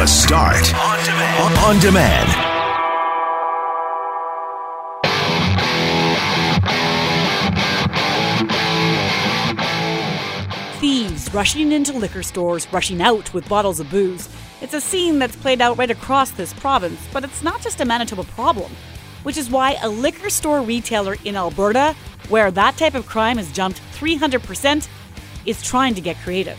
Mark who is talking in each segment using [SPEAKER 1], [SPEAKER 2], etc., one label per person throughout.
[SPEAKER 1] The Start on demand. On demand.
[SPEAKER 2] Thieves rushing into liquor stores, rushing out with bottles of booze. It's a scene that's played out right across this province, but it's not just a Manitoba problem, which is why a liquor store retailer in Alberta, where that type of crime has jumped 300%, is trying to get creative.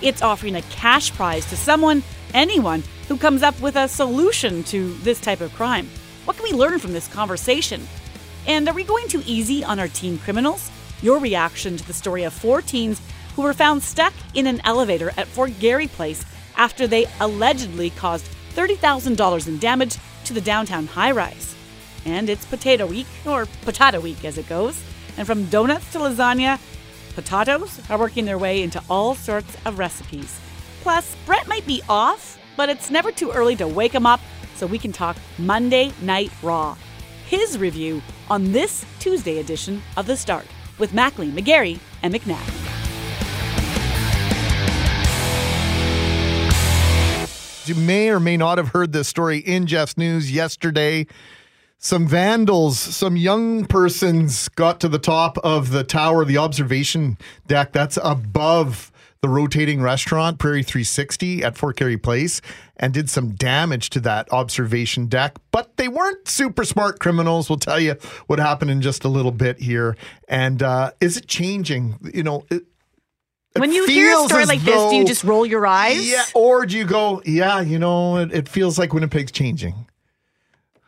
[SPEAKER 2] It's offering a cash prize to someone, anyone, who comes up with a solution to this type of crime. What can we learn from this conversation? And are we going too easy on our teen criminals? Your reaction to the story of four teens who were found stuck in an elevator at Fort Garry Place after they allegedly caused $30,000 in damage to the downtown high rise. And it's Potato Week, or Potato Week as it goes. And from donuts to lasagna, potatoes are working their way into all sorts of recipes. Plus, Brett might be off, but it's never too early to wake him up so we can talk Monday Night Raw. His review on this Tuesday edition of The Start with Mackling, McGarry, and McNabb.
[SPEAKER 3] You may or may not have heard this story in Jeff's news yesterday. Some vandals, some young persons got to the top of the tower, the observation deck that's above the rotating restaurant, Prairie 360 at Fort Garry Place, and did some damage to that observation deck. But they weren't super smart criminals. We'll tell you what happened in just a little bit here. And uh, is it changing? You know, it,
[SPEAKER 2] when you hear a story like this, do you just roll your eyes?
[SPEAKER 3] Yeah, or do you go, yeah, you know, it, it feels like Winnipeg's changing.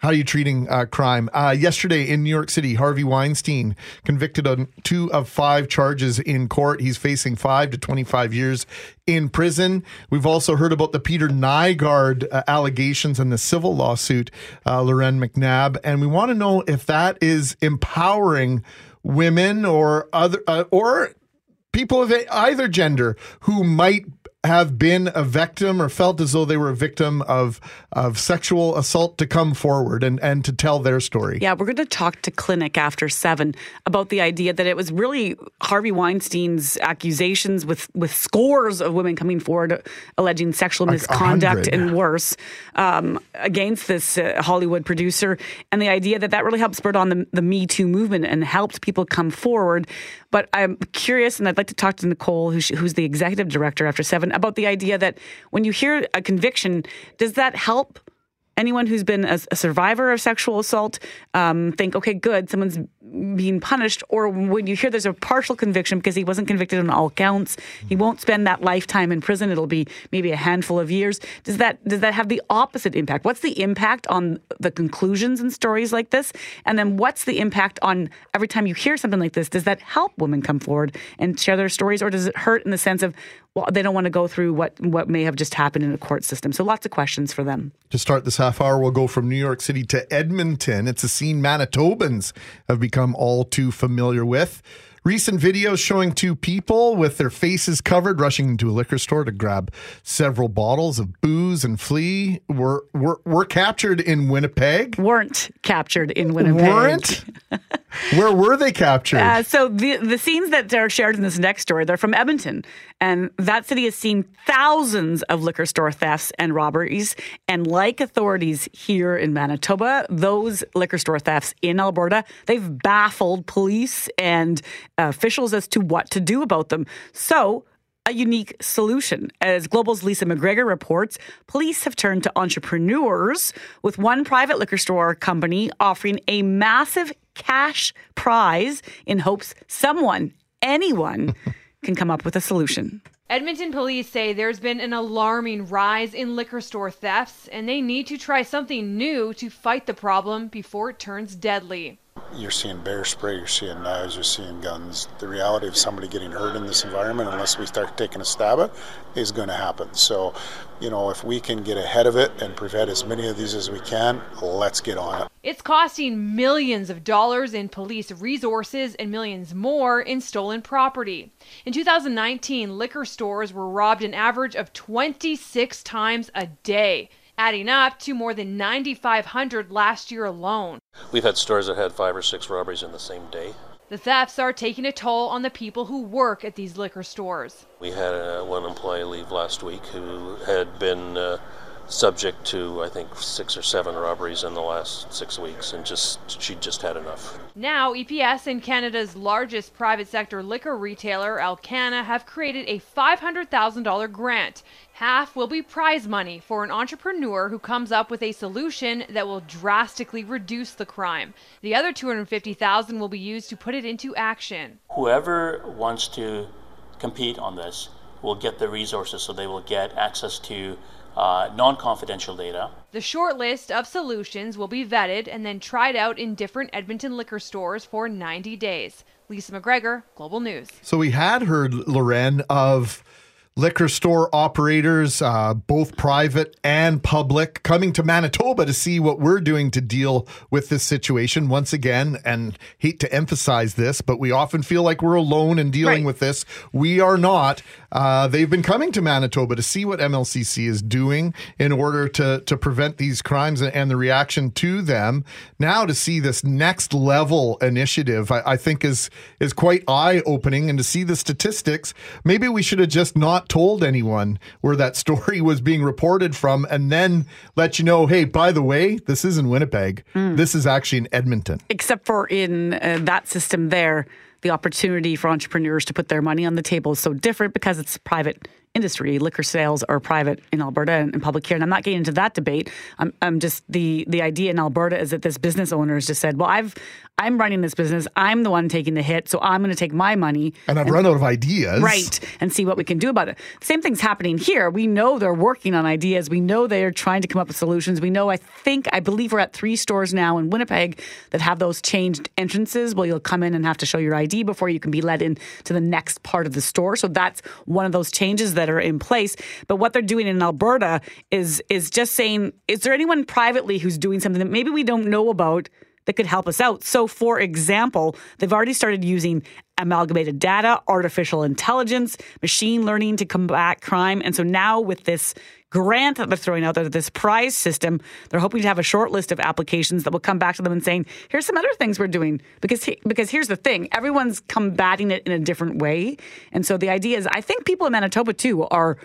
[SPEAKER 3] How are you treating uh, crime? Uh, yesterday in New York City, Harvey Weinstein convicted on two of five charges in court. He's facing five to 25 years in prison. We've also heard about the Peter Nygard uh, allegations and the civil lawsuit, uh, Loren McNabb. And we want to know if that is empowering women or other, uh, or people of either gender who might have been a victim or felt as though they were a victim of of sexual assault to come forward and and to tell their story.
[SPEAKER 2] Yeah, we're going to talk to Klinic after 7 about the idea that it was really Harvey Weinstein's accusations with with scores of women coming forward alleging sexual misconduct and worse um, against this uh, Hollywood producer and the idea that that really helped spur on the, the Me Too movement and helped people come forward. But I'm curious and I'd like to talk to Nicole who's, who's the executive director after 7 about the idea that when you hear a conviction, does that help anyone who's been a, a survivor of sexual assault um, think, okay, good, someone's being punished, or when you hear there's a partial conviction because he wasn't convicted on all counts, he mm-hmm. won't spend that lifetime in prison. It'll be maybe a handful of years. Does that does that have the opposite impact? What's the impact on the conclusions and stories like this? And then what's the impact on every time you hear something like this? Does that help women come forward and share their stories, or does it hurt in the sense of well, they don't want to go through what what may have just happened in a court system? So lots of questions for them.
[SPEAKER 3] To start this half hour, we'll go from New York City to Edmonton. It's a scene Manitobans have become become all too familiar with. Recent videos showing two people with their faces covered rushing into a liquor store to grab several bottles of booze and flee were were, were captured in Winnipeg.
[SPEAKER 2] Weren't captured in Winnipeg.
[SPEAKER 3] Weren't. Where were they captured? Uh,
[SPEAKER 2] so the the scenes that are shared in this next story, they're from Edmonton, and that city has seen thousands of liquor store thefts and robberies. And like authorities here in Manitoba, those liquor store thefts in Alberta, they've baffled police and officials as to what to do about them. So a unique solution. As Global's Lisa McGregor reports, police have turned to entrepreneurs, with one private liquor store company offering a massive cash prize in hopes someone, anyone, can come up with a solution.
[SPEAKER 4] Edmonton police say there's been an alarming rise in liquor store thefts, and they need to try something new to fight the problem before it turns deadly
[SPEAKER 5] you're seeing bear spray, you're seeing knives, you're seeing guns. The reality of somebody getting hurt in this environment, unless we start taking a stab at, is going to happen. So, you know, if we can get ahead of it and prevent as many of these as we can, let's get on it.
[SPEAKER 4] It's costing millions of dollars in police resources and millions more in stolen property. In 2019, liquor stores were robbed an average of 26 times a day adding up to more than 9,500 last year alone.
[SPEAKER 6] We've had stores that had five or six robberies in the same day.
[SPEAKER 4] The thefts are taking a toll on the people who work at these liquor stores.
[SPEAKER 6] We had uh, one employee leave last week who had been uh, subject to I think six or seven robberies in the last six weeks, and just she just had enough.
[SPEAKER 4] Now, EPS and Canada's largest private sector liquor retailer, Alcanna, have created a $500,000 grant. Half will be prize money for an entrepreneur who comes up with a solution that will drastically reduce the crime. The other 250,000 will be used to put it into action.
[SPEAKER 7] Whoever wants to compete on this will get the resources so they will get access to uh, non confidential data.
[SPEAKER 4] The short list of solutions will be vetted and then tried out in different Edmonton liquor stores for 90 days. Lisa McGregor, Global News.
[SPEAKER 3] So we had heard, Loren, of liquor store operators, uh, both private and public, coming to Manitoba to see what we're doing to deal with this situation. Once again, and hate to emphasize this, but we often feel like we're alone in dealing
[SPEAKER 2] Right.
[SPEAKER 3] with this. We are not. Uh, they've been coming to Manitoba to see what MLCC is doing in order to to prevent these crimes and, and the reaction to them. Now to see this next level initiative, I, I think is is quite eye opening, and to see the statistics, maybe we should have just not told anyone where that story was being reported from, and then let you know, hey, by the way, this isn't Winnipeg. This is actually in Edmonton.
[SPEAKER 2] except for in uh, that system there, the opportunity for entrepreneurs to put their money on the table is so different because it's private industry. Liquor sales are private in Alberta and, and public here. And I'm not getting into that debate. I'm, I'm just the the idea in Alberta is that this business owner has just said, well, I've I'm running this business. I'm the one taking the hit, so I'm going to take my money
[SPEAKER 3] And I've run out of ideas.
[SPEAKER 2] right and see what we can do about it same thing's happening here we know they're working on ideas we know they're trying to come up with solutions we know i think i believe we're at three stores now in winnipeg that have those changed entrances well you'll come in and have to show your id before you can be let in to the next part of the store so that's one of those changes that are in place but what they're doing in alberta is is just saying is there anyone privately who's doing something that maybe we don't know about that could help us out. So, for example, they've already started using amalgamated data, artificial intelligence, machine learning to combat crime. And so now with this grant that they're throwing out there, this prize system, they're hoping to have a short list of applications that will come back to them and saying, here's some other things we're doing. Because, he, because here's the thing, everyone's combating it in a different way. And so the idea is, I think people in Manitoba too are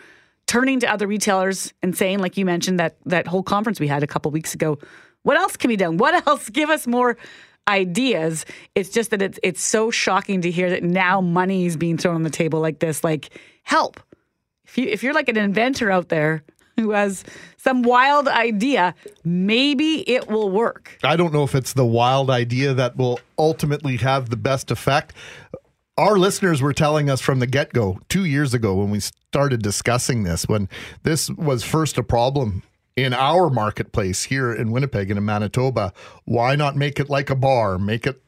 [SPEAKER 2] turning to other retailers and saying, like you mentioned, that that whole conference we had a couple weeks ago, what else can be done? What else? Give us more ideas. It's just that it's it's so shocking to hear that now money is being thrown on the table like this. Like, help. If you if you're like an inventor out there who has some wild idea, maybe it will work.
[SPEAKER 3] I don't know if it's the wild idea that will ultimately have the best effect. Our listeners were telling us from the get go two years ago when we started discussing this, when this was first a problem in our marketplace here in Winnipeg and in Manitoba. Why not make it like a bar? Make it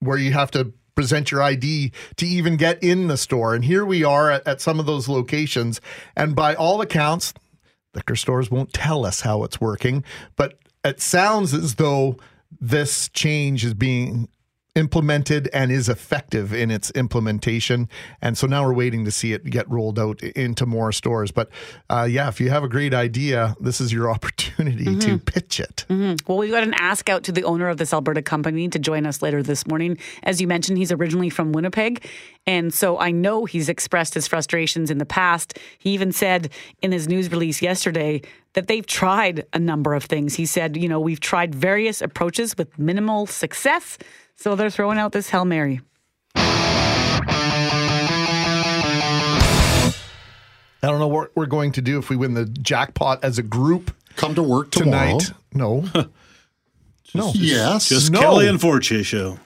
[SPEAKER 3] where you have to present your ID to even get in the store. And here we are at, at some of those locations. And by all accounts, liquor stores won't tell us how it's working, but it sounds as though this change is being implemented and is effective in its implementation. And so now we're waiting to see it get rolled out into more stores. But uh, yeah, if you have a great idea, this is your opportunity to pitch it.
[SPEAKER 2] Well, we've got an ask out to the owner of this Alberta company to join us later this morning. As you mentioned, he's originally from Winnipeg. And so I know he's expressed his frustrations in the past. He even said in his news release yesterday that they've tried a number of things. He said, you know, we've tried various approaches with minimal success. So they're throwing out this Hail Mary.
[SPEAKER 3] I don't know what we're going to do if we win the jackpot as a group
[SPEAKER 8] Come to work tomorrow.
[SPEAKER 3] tonight. No. no.
[SPEAKER 8] Yes.
[SPEAKER 9] Just
[SPEAKER 3] No.
[SPEAKER 9] Kelly and Fortier show.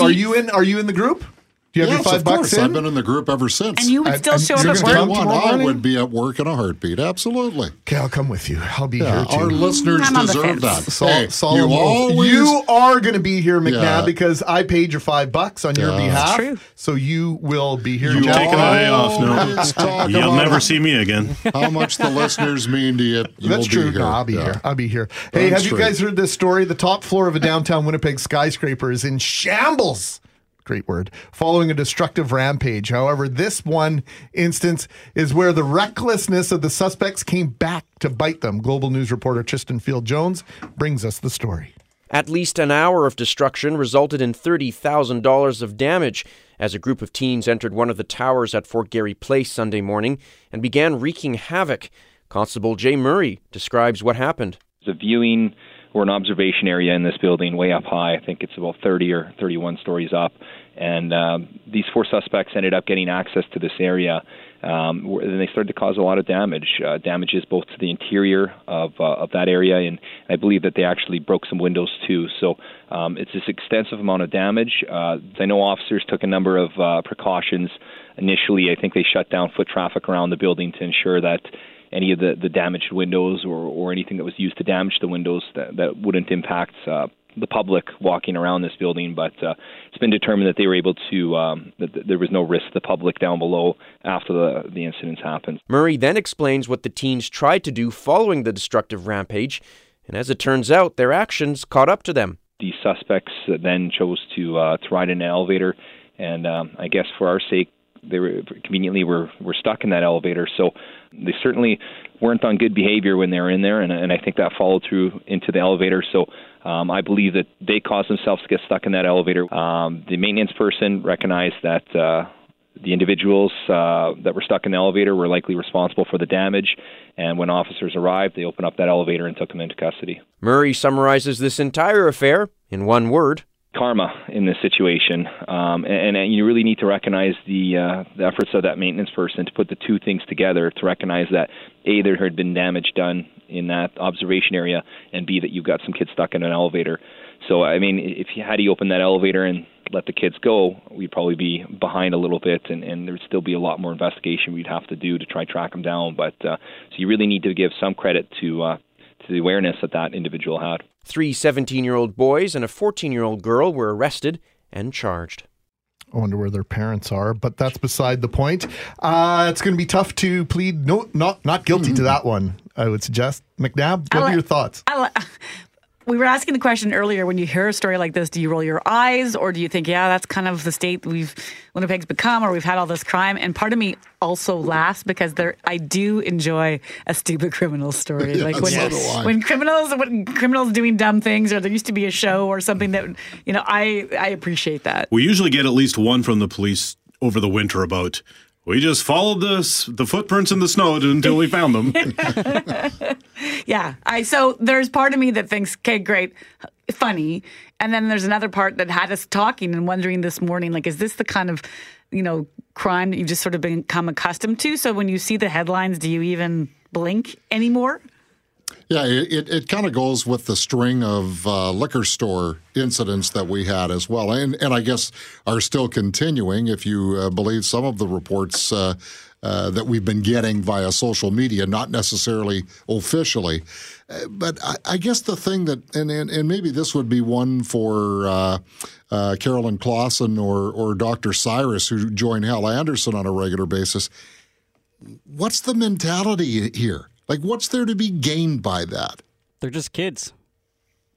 [SPEAKER 3] Are you in are you in the group? Do you have
[SPEAKER 8] yes,
[SPEAKER 3] your five
[SPEAKER 8] of
[SPEAKER 3] bucks
[SPEAKER 8] course.
[SPEAKER 3] in?
[SPEAKER 8] I've been in the group ever since.
[SPEAKER 2] And you would still
[SPEAKER 3] I'm-
[SPEAKER 2] show up
[SPEAKER 3] you're
[SPEAKER 2] at
[SPEAKER 3] gonna come
[SPEAKER 2] work?
[SPEAKER 8] one, I would be at work in a heartbeat. Absolutely.
[SPEAKER 3] Okay, I'll come with you. I'll be
[SPEAKER 8] Yeah,
[SPEAKER 3] here too.
[SPEAKER 8] our listeners
[SPEAKER 2] I'm
[SPEAKER 8] deserve that.
[SPEAKER 3] Sol-
[SPEAKER 8] hey,
[SPEAKER 3] solemn
[SPEAKER 8] you always
[SPEAKER 3] You are going to be here, McNabb,
[SPEAKER 8] Yeah.
[SPEAKER 3] because I paid your five bucks on your
[SPEAKER 8] Yeah.
[SPEAKER 3] behalf.
[SPEAKER 2] true.
[SPEAKER 3] So you will be here. You're
[SPEAKER 9] Taking a day off,
[SPEAKER 8] always talk
[SPEAKER 9] no. You'll never see me again.
[SPEAKER 8] how much the listeners mean to you. You'll
[SPEAKER 3] That's true. No, I'll be here. I'll be here. Hey, have you guys heard this story? The top floor of a downtown Winnipeg skyscraper is in shambles. Great word. Following a destructive rampage. However, this one instance is where the recklessness of the suspects came back to bite them. Global News reporter Tristan Field Jones brings us the story.
[SPEAKER 10] At least an hour of destruction resulted in $30,000 of damage as a group of teens entered one of the towers at Fort Garry Place Sunday morning and began wreaking havoc. Constable Jay Murray describes what happened.
[SPEAKER 11] The viewing or an observation area in this building way up high. I think it's about 30 or 31 stories up. And um, these four suspects ended up getting access to this area. Um, and they started to cause a lot of damage, uh, damages both to the interior of uh, of that area, and I believe that they actually broke some windows too. So um, it's this extensive amount of damage. Uh, I know officers took a number of uh, precautions. Initially, I think they shut down foot traffic around the building to ensure that any of the, the damaged windows or, or anything that was used to damage the windows that, that wouldn't impact uh, the public walking around this building, but uh, it's been determined that they were able to um, that there was no risk to the public down below after the the incidents happened.
[SPEAKER 10] Murray then explains what the teens tried to do following the destructive rampage, and as it turns out, their actions caught up to them.
[SPEAKER 11] The suspects then chose to uh, to ride in an elevator, and um, I guess for our sake, they were conveniently were were stuck in that elevator. So they certainly weren't on good behavior when they were in there, and, and I think that followed through into the elevator. So um, I believe that they caused themselves to get stuck in that elevator. Um, the maintenance person recognized that. Uh, the individuals uh, that were stuck in the elevator were likely responsible for the damage, and when officers arrived, they opened up that elevator and took them into custody.
[SPEAKER 10] Murray summarizes this entire affair in one word
[SPEAKER 11] karma in this situation, um, and, and, you really need to recognize the, uh, the efforts of that maintenance person to put the two things together to recognize that a there had been damage done in that observation area, and b that you've got some kids stuck in an elevator. So I mean, if you had to open that elevator and let the kids go, we'd probably be behind a little bit, and, and there'd still be a lot more investigation we'd have to do to try track them down. But uh, so you really need to give some credit to uh, to the awareness that that individual had.
[SPEAKER 10] Three 17 year old boys and a 14 year old girl were arrested and charged.
[SPEAKER 3] I wonder where their parents are, but that's beside the point. Uh, it's going to be tough to plead no, not not guilty mm-hmm. to that one. I would suggest. McNabb, what are your thoughts?
[SPEAKER 2] We were asking the question earlier when you hear a story like this do you roll your eyes or do you think yeah that's kind of the state we've winnipeg's become or we've had all this crime? And part of me also laughs because there i do enjoy a stupid criminal story.
[SPEAKER 8] Yeah,
[SPEAKER 2] like when,
[SPEAKER 8] so
[SPEAKER 2] when criminals when criminals doing dumb things or there used to be a show or something that you know i i appreciate that.
[SPEAKER 9] We usually get at least one from the police over the winter about we just followed the the footprints in the snow until we found them.
[SPEAKER 2] yeah, I so there's part of me that thinks, okay, great, funny, and then there's another part that had us talking and wondering this morning, like, is this the kind of you know crime that you've just sort of become accustomed to? So when you see the headlines, do you even blink anymore?
[SPEAKER 8] Yeah, it, it kind of goes with the string of uh, liquor store incidents that we had as well, and and I guess are still continuing if you uh, believe some of the reports uh, uh that we've been getting via social media, not necessarily officially. Uh, but I, I, guess the thing that, and, and, and maybe this would be one for uh, Carolyn Clausen or or Dr. Cyrus, who join Hal Anderson on a regular basis. What's the mentality here? Like, what's there to be gained by that?
[SPEAKER 12] They're just kids.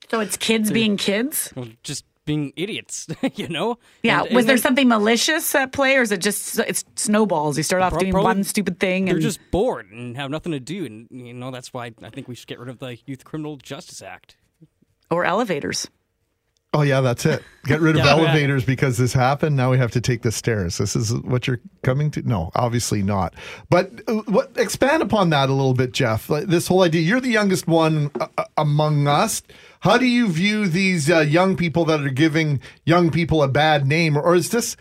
[SPEAKER 2] So it's kids They're, being kids?
[SPEAKER 12] Well, just being idiots, you know?
[SPEAKER 2] Yeah. And, was and there something malicious at play, or is it just it's snowballs? You start off doing one stupid thing, and
[SPEAKER 12] they're just bored and have nothing to do, and you know that's why I think we should get rid of the Youth Criminal Justice Act
[SPEAKER 2] or elevators.
[SPEAKER 3] Oh yeah, that's it. Get rid of yeah, elevators yeah. because this happened. Now we have to take the stairs. This is what you're coming to. No, obviously not. But uh, what expand upon that a little bit, Jeff. Like, this whole idea. You're the youngest one uh, uh, among us. How do you view these uh, young people that are giving young people a bad name, or is this?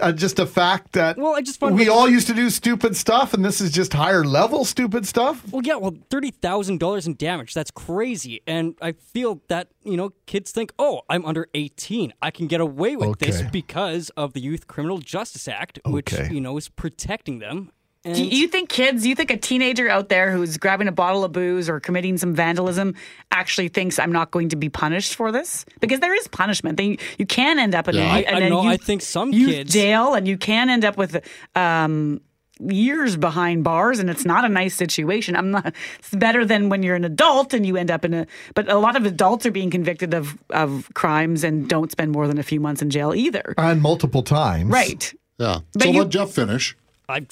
[SPEAKER 3] Uh, just a fact that
[SPEAKER 12] well, I just
[SPEAKER 3] we all used to do stupid stuff, and this is just higher level stupid stuff.
[SPEAKER 12] Well, yeah, well, thirty thousand dollars in damage—that's crazy, and I feel that you know kids think, oh, I'm under eighteen, I can get away with okay. this because of the Youth Criminal Justice Act, which okay. you know is protecting them.
[SPEAKER 2] And do you think kids, do you think a teenager out there who's grabbing a bottle of booze or committing some vandalism actually thinks I'm not going to be punished for this? Because there is punishment. They, you can end up in
[SPEAKER 12] yeah.
[SPEAKER 2] a,
[SPEAKER 12] I, I know, youth, I think some kids
[SPEAKER 2] jail, and you can end up with um, years behind bars, and it's not a nice situation. I'm not. It's better than when you're an adult and you end up in a. But a lot of adults are being convicted of of crimes and don't spend more than a few months in jail either,
[SPEAKER 3] and multiple times.
[SPEAKER 2] Right.
[SPEAKER 8] Yeah. But so you, let Jeff finish.
[SPEAKER 12] I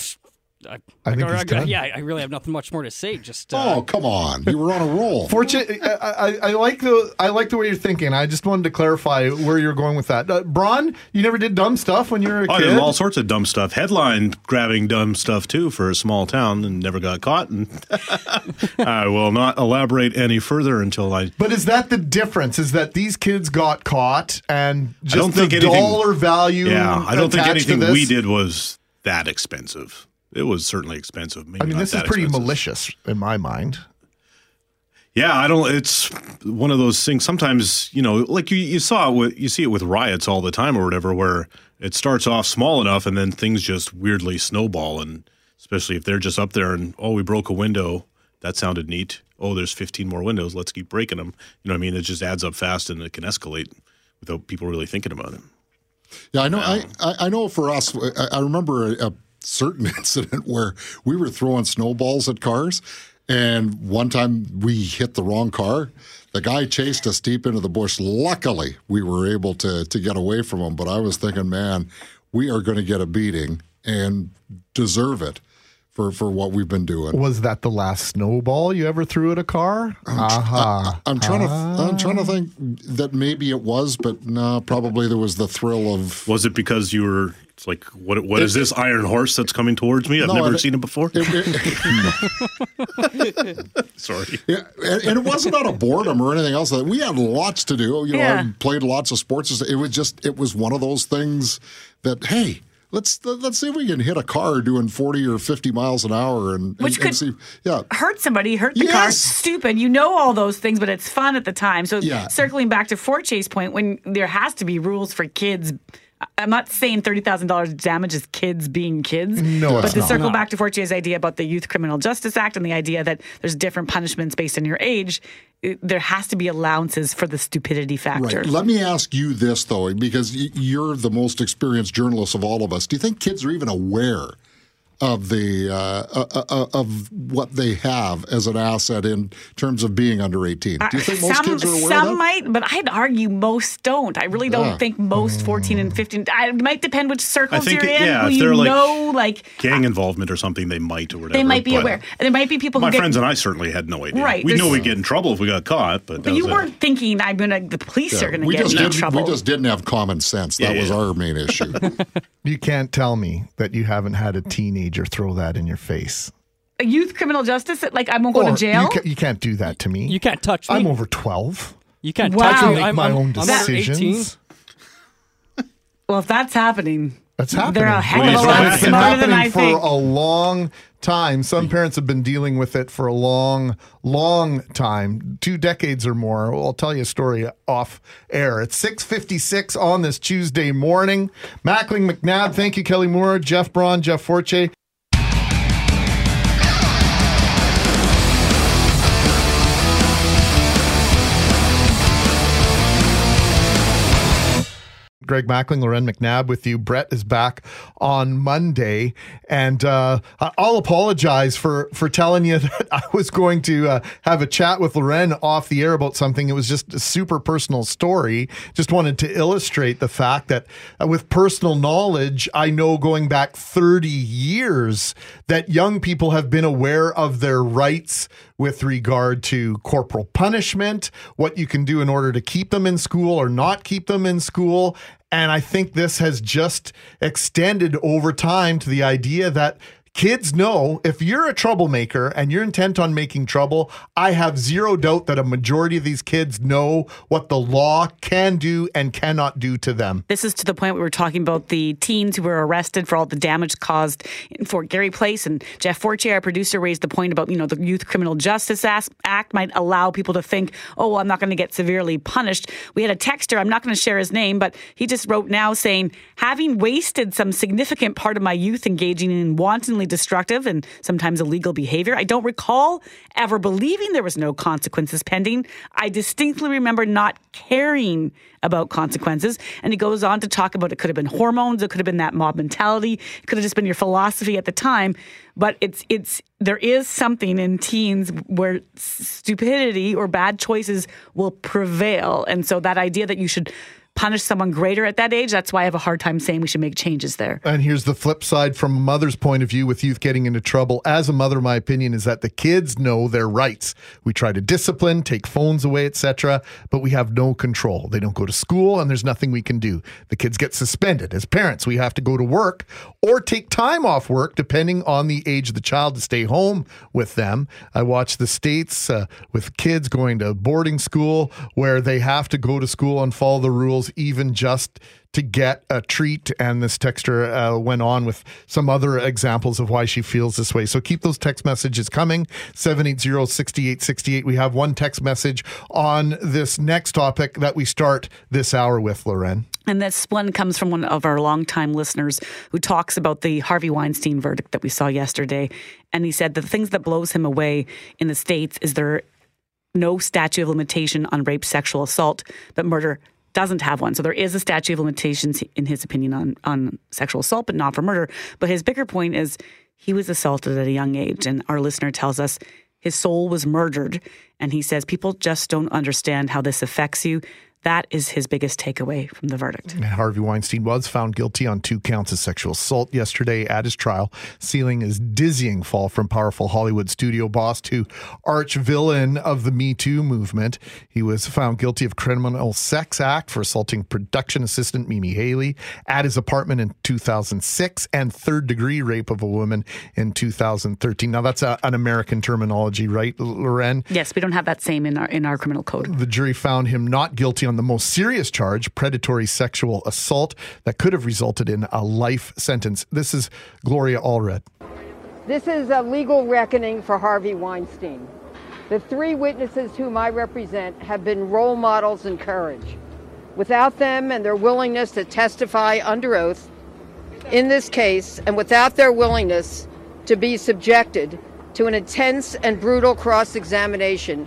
[SPEAKER 12] I,
[SPEAKER 3] I think
[SPEAKER 12] I,
[SPEAKER 3] he's done.
[SPEAKER 12] yeah, I really have nothing much more to say. Just
[SPEAKER 8] uh, oh, come on, you were on a roll.
[SPEAKER 3] Fortunate, I, I, I, like the I like the way you're thinking. I just wanted to clarify where you're going with that. Uh, Braun, you never did dumb stuff when you were a
[SPEAKER 9] oh,
[SPEAKER 3] kid.
[SPEAKER 9] I did all sorts of dumb stuff. Headline grabbing dumb stuff too for a small town, and never got caught. And I will not elaborate any further until I.
[SPEAKER 3] But is that the difference? Is that these kids got caught and just
[SPEAKER 9] I don't
[SPEAKER 3] the
[SPEAKER 9] think anything,
[SPEAKER 3] dollar value?
[SPEAKER 9] Yeah, I don't think anything
[SPEAKER 3] we
[SPEAKER 9] we did was that expensive. It was certainly expensive. Maybe
[SPEAKER 3] I mean, this is pretty
[SPEAKER 9] expensive.
[SPEAKER 3] malicious in my mind.
[SPEAKER 9] Yeah, I don't. It's one of those things. Sometimes you know, like you, you saw it with you see it with riots all the time or whatever, where it starts off small enough and then things just weirdly snowball, and especially if they're just up there and oh, we broke a window, that sounded neat. Oh, there's 15 more windows. Let's keep breaking them. You know what I mean? It just adds up fast and it can escalate without people really thinking about it.
[SPEAKER 8] Yeah, I know. I, um, I know. For us, I, I remember a, a certain incident where we were throwing snowballs at cars, and one time we hit the wrong car. The guy chased us deep into the bush. Luckily, we were able to to get away from him. But I was thinking, man, we are going to get a beating and deserve it for, for what we've been doing.
[SPEAKER 3] Was that the last snowball you ever threw at a car?
[SPEAKER 8] I'm,
[SPEAKER 3] uh-huh.
[SPEAKER 8] I, am trying to I'm trying to think that maybe it was, but no, probably there was the thrill of.
[SPEAKER 9] Was it because you were? It's like what? What it, is this iron horse that's coming towards me? I've no, never it, seen it before. It, Sorry.
[SPEAKER 8] Yeah, and, and, it wasn't out of boredom or anything else. We had lots to do. You know,
[SPEAKER 2] yeah.
[SPEAKER 8] I played lots of sports. It was just it was one of those things that hey let's let's see if we can hit a car doing 40 or 50 miles an hour and,
[SPEAKER 2] Which
[SPEAKER 8] and,
[SPEAKER 2] could
[SPEAKER 8] and see yeah
[SPEAKER 2] hurt somebody hurt the
[SPEAKER 8] yes.
[SPEAKER 2] car stupid you know all those things but it's fun at the time so
[SPEAKER 8] yeah.
[SPEAKER 2] circling back to Fortier's point when there has to be rules for kids I'm not saying thirty thousand dollars damages kids being kids.
[SPEAKER 3] No,
[SPEAKER 2] but to
[SPEAKER 3] not.
[SPEAKER 2] circle
[SPEAKER 3] no.
[SPEAKER 2] back to Fortier's idea about the Youth Criminal Justice Act and the idea that there's different punishments based on your age, there has to be allowances for the stupidity factor.
[SPEAKER 8] Right. Let me ask you this though, because you're the most experienced journalist of all of us. Do you think kids are even aware? Of the uh, uh, uh, of what they have as an asset in terms of being under eighteen. Do you think most
[SPEAKER 2] some,
[SPEAKER 8] kids are aware
[SPEAKER 2] Some
[SPEAKER 8] of that?
[SPEAKER 2] might, but I'd argue most don't. I really don't
[SPEAKER 8] Yeah.
[SPEAKER 2] think most 14 and 15. I, it might depend which circles
[SPEAKER 9] think
[SPEAKER 2] you're
[SPEAKER 9] it-
[SPEAKER 2] in,
[SPEAKER 9] yeah,
[SPEAKER 2] who
[SPEAKER 9] if
[SPEAKER 2] you
[SPEAKER 9] they're, like,
[SPEAKER 2] know. Like
[SPEAKER 9] Gang involvement or something, they might or whatever.
[SPEAKER 2] they might be aware. And there might be people
[SPEAKER 9] My
[SPEAKER 2] who get.
[SPEAKER 9] friends and I certainly had no idea.
[SPEAKER 2] Right,
[SPEAKER 9] We know we'd get in trouble if we got caught, but,
[SPEAKER 2] but you weren't thinking I'm gonna. The police
[SPEAKER 8] Yeah,
[SPEAKER 2] are gonna get
[SPEAKER 8] just
[SPEAKER 2] in trouble.
[SPEAKER 8] We just didn't have common sense. That
[SPEAKER 9] Yeah,
[SPEAKER 8] was
[SPEAKER 9] yeah.
[SPEAKER 8] our main issue.
[SPEAKER 3] You can't tell me that you haven't had a teenager throw that in your face.
[SPEAKER 2] A youth criminal justice. Like I won't go
[SPEAKER 3] Or
[SPEAKER 2] to jail.
[SPEAKER 3] You, ca- you can't do that to me.
[SPEAKER 12] You can't touch me.
[SPEAKER 3] I'm over 12.
[SPEAKER 12] You can't
[SPEAKER 2] Wow.
[SPEAKER 12] touch
[SPEAKER 3] I can
[SPEAKER 12] me.
[SPEAKER 3] make
[SPEAKER 12] I'm,
[SPEAKER 3] my
[SPEAKER 12] I'm-
[SPEAKER 3] own
[SPEAKER 12] I'm 18.
[SPEAKER 3] decisions.
[SPEAKER 2] well, if that's happening,
[SPEAKER 3] That's happening.
[SPEAKER 2] They're a heck
[SPEAKER 9] of a
[SPEAKER 3] It's
[SPEAKER 9] lot
[SPEAKER 3] been
[SPEAKER 2] smarter than
[SPEAKER 3] happening
[SPEAKER 2] I
[SPEAKER 3] for
[SPEAKER 2] think.
[SPEAKER 3] a long time. Some parents have been dealing with it for a long, long time, two decades or more. I'll tell you a story off air. It's six fifty six on this Tuesday morning. Mackling McNabb, thank you, Kelly Moore, Jeff Braun, Jeff Fortier. Greg Mackling, Loren McNabb with you. Brett is back on Monday, and uh, I'll apologize for for telling you that I was going to uh, have a chat with Loren off the air about something. It was just a super personal story. Just wanted to illustrate the fact that uh, with personal knowledge, I know going back 30 years that young people have been aware of their rights with regard to corporal punishment, what you can do in order to keep them in school or not keep them in school. And I think this has just extended over time to the idea that kids know if you're a troublemaker and you're intent on making trouble, I have zero doubt that a majority of these kids know what the law can do and cannot do to them.
[SPEAKER 2] This is to the point we were talking about the teens who were arrested for all the damage caused in Fort Garry Place. And Jeff Fortier, our producer, raised the point about, you know, the Youth Criminal Justice Act might allow people to think, oh, well, I'm not going to get severely punished. We had a texter, I'm not going to share his name, but he just wrote now saying, having wasted some significant part of my youth engaging in wantonly destructive and sometimes illegal behavior, I don't recall ever believing there was no consequences pending. I distinctly remember not caring about consequences. And he goes on to talk about it could have been hormones, it could have been that mob mentality, it could have just been your philosophy at the time. But it's it's there is something in teens where stupidity or bad choices will prevail. And so that idea that you should punish someone greater at that age. That's why I have a hard time saying we should make changes there.
[SPEAKER 3] And here's the flip side from a mother's point of view with youth getting into trouble. As a mother, my opinion is that the kids know their rights. We try to discipline, take phones away, etc., but we have no control. They don't go to school and there's nothing we can do. The kids get suspended. As parents, we have to go to work or take time off work depending on the age of the child to stay home with them. I watch the states uh, with kids going to boarding school where they have to go to school and follow the rules even just to get a treat. And this texter uh, went on with some other examples of why she feels this way. So keep those text messages coming 780 6868. We have one text message on this next topic that we start this hour with, Loren.
[SPEAKER 2] And this one comes from one of our longtime listeners who talks about the Harvey Weinstein verdict that we saw yesterday. And he said the things that blows him away in the States is there no statute of limitation on rape, sexual assault, but murder doesn't have one. So there is a statute of limitations, in his opinion, on, on sexual assault, but not for murder. But his bigger point is he was assaulted at a young age. And our listener tells us his soul was murdered. And he says people just don't understand how this affects you. That is his biggest takeaway from the verdict.
[SPEAKER 3] Harvey Weinstein was found guilty on two counts of sexual assault yesterday at his trial, sealing his dizzying fall from powerful Hollywood studio boss to arch villain of the Me Too movement. He was found guilty of criminal sex act for assaulting production assistant Mimi Haleyi at his apartment in 2006 and third degree rape of a woman in 2013. Now that's a, an American terminology, right, Loren?
[SPEAKER 2] Yes, we don't have that same in our in our criminal code.
[SPEAKER 3] The jury found him not guilty on the most serious charge, predatory sexual assault, that could have resulted in a life sentence. This is Gloria Allred.
[SPEAKER 13] This is a legal reckoning for Harvey Weinstein. The three witnesses whom I represent have been role models in courage. Without them and their willingness to testify under oath in this case, and without their willingness to be subjected to an intense and brutal cross examination,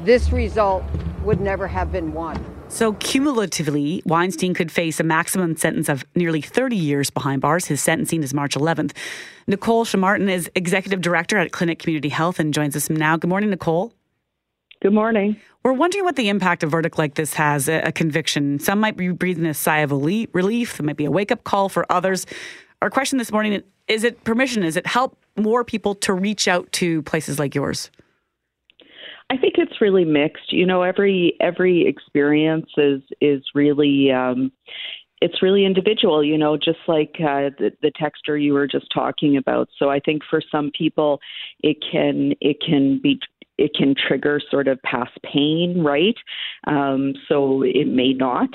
[SPEAKER 13] this result would never have been won.
[SPEAKER 2] So, cumulatively, Weinstein could face a maximum sentence of nearly 30 years behind bars. His sentencing is March 11th. Nicole Chammartin is executive director at Klinic Community Health and joins us now. Good morning, Nicole.
[SPEAKER 14] Good morning.
[SPEAKER 2] We're wondering what the impact a verdict like this has, a, conviction. Some might be breathing a sigh of relief. It might be a wake up call for others. Our question this morning is it permission? Is it help more people to reach out to places like yours?
[SPEAKER 14] I think it's really mixed. You know, every every experience is is really um, it's really individual. You know, just like uh, the the texture you were just talking about. So I think for some people, it can it can be it can trigger sort of past pain, right? Um, so it may not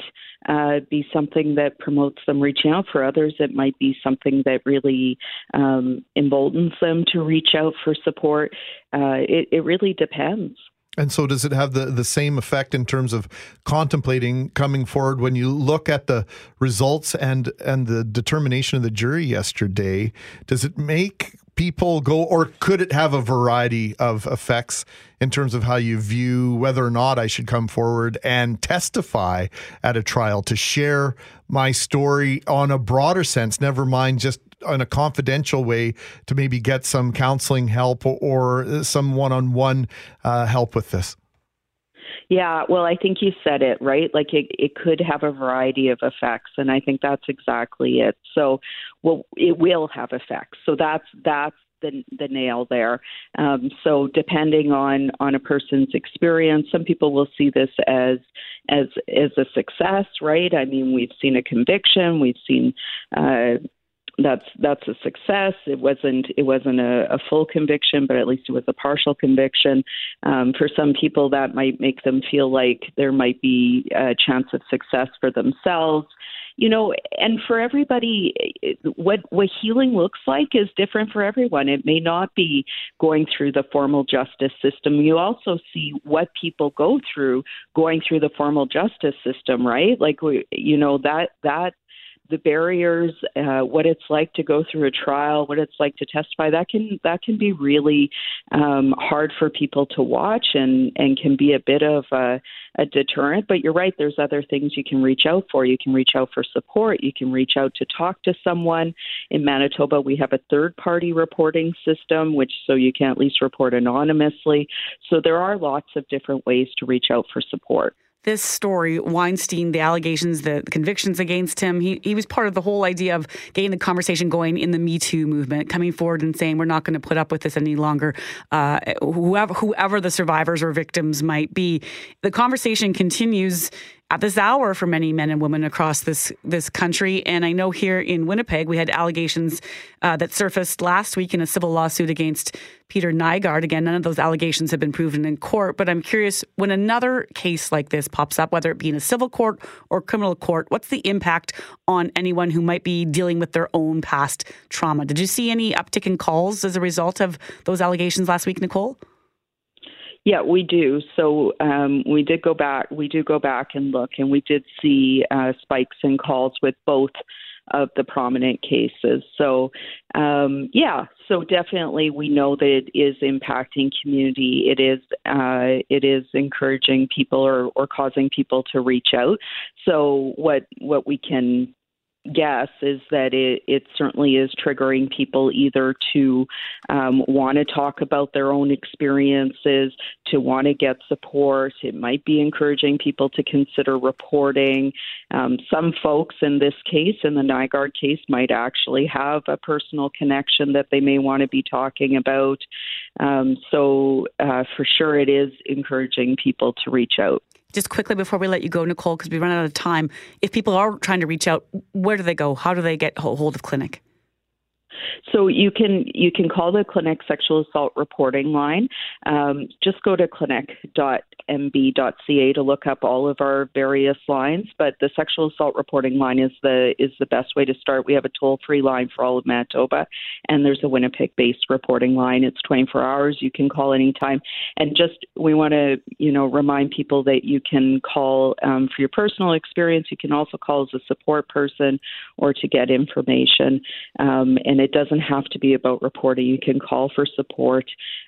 [SPEAKER 14] uh, be something that promotes them reaching out. For others, it might be something that really um, emboldens them to reach out for support. Uh, it, it really depends.
[SPEAKER 3] And so, does it have the, the same effect in terms of contemplating coming forward when you look at the results and and the determination of the jury yesterday? Does it make people go, or could it have a variety of effects in terms of how you view whether or not I should come forward and testify at a trial to share my story on a broader sense, never mind just in a confidential way to maybe get some counseling help or some one on one help with this?
[SPEAKER 14] Yeah, well, I think you said it, right? Like it, it could have a variety of effects, and I think that's exactly it. So, well, it will have effects. So that's that's the the nail there. Um, so depending on on a person's experience, some people will see this as as as a success, right? I mean, we've seen a conviction, we've seen. Uh, that's that's a success. It wasn't it wasn't a, a full conviction, but at least it was a partial conviction. Um, for some people, that might make them feel like there might be a chance of success for themselves. You know, and for everybody, what what healing looks like is different for everyone. It may not be going through the formal justice system. You also see what people go through going through the formal justice system, right? Like, we, you know, that that the barriers, uh, what it's like to go through a trial, what it's like to testify, that can that can be really um, hard for people to watch and and can be a bit of a, a deterrent. But you're right. There's other things you can reach out for. You can reach out for support. You can reach out to talk to someone. In Manitoba, we have a third party reporting system, which so you can at least report anonymously. So there are lots of different ways to reach out for support.
[SPEAKER 2] This story, Weinstein, the allegations, the convictions against him, he, he was part of the whole idea of getting the conversation going in the Me Too movement, coming forward and saying, we're not going to put up with this any longer. Uh, whoever, whoever the survivors or victims might be, the conversation continues at this hour for many men and women across this this country. And I know here in Winnipeg, we had allegations uh, that surfaced last week in a civil lawsuit against Peter Nygard. Again, none of those allegations have been proven in court. But I'm curious when another case like this pops up, whether it be in a civil court or criminal court, what's the impact on anyone who might be dealing with their own past trauma? Did you see any uptick in calls as a result of those allegations last week, Nicole?
[SPEAKER 14] Yeah, we do. So um, we did go back. We do go back and look, and we did see uh, spikes in calls with both of the prominent cases. So um, yeah, so definitely we know that it is impacting community. It is uh, it is encouraging people or, or causing people to reach out. So what what we can guess is that it, it certainly is triggering people either to um, want to talk about their own experiences, to want to get support. It might be encouraging people to consider reporting. Um, some folks in this case, in the Nygard case, might actually have a personal connection that they may want to be talking about. Um, so, uh, for sure, it is encouraging people to reach out
[SPEAKER 2] just quickly before we let you go, Nicole, because we run out of time, if people are trying to reach out, where do they go? How do they get hold of Klinic?
[SPEAKER 14] So you can you can call the Klinic sexual assault reporting line. Um, just go to klinic.mb.ca to look up all of our various lines. But the sexual assault reporting line is the is the best way to start. We have a toll free line for all of Manitoba, and there's a Winnipeg based reporting line. It's 24 hours. You can call anytime. And just we want to you know remind people that you can call um, for your personal experience. You can also call as a support person or to get information. Um, and it doesn't have to be about reporting. You can call for support.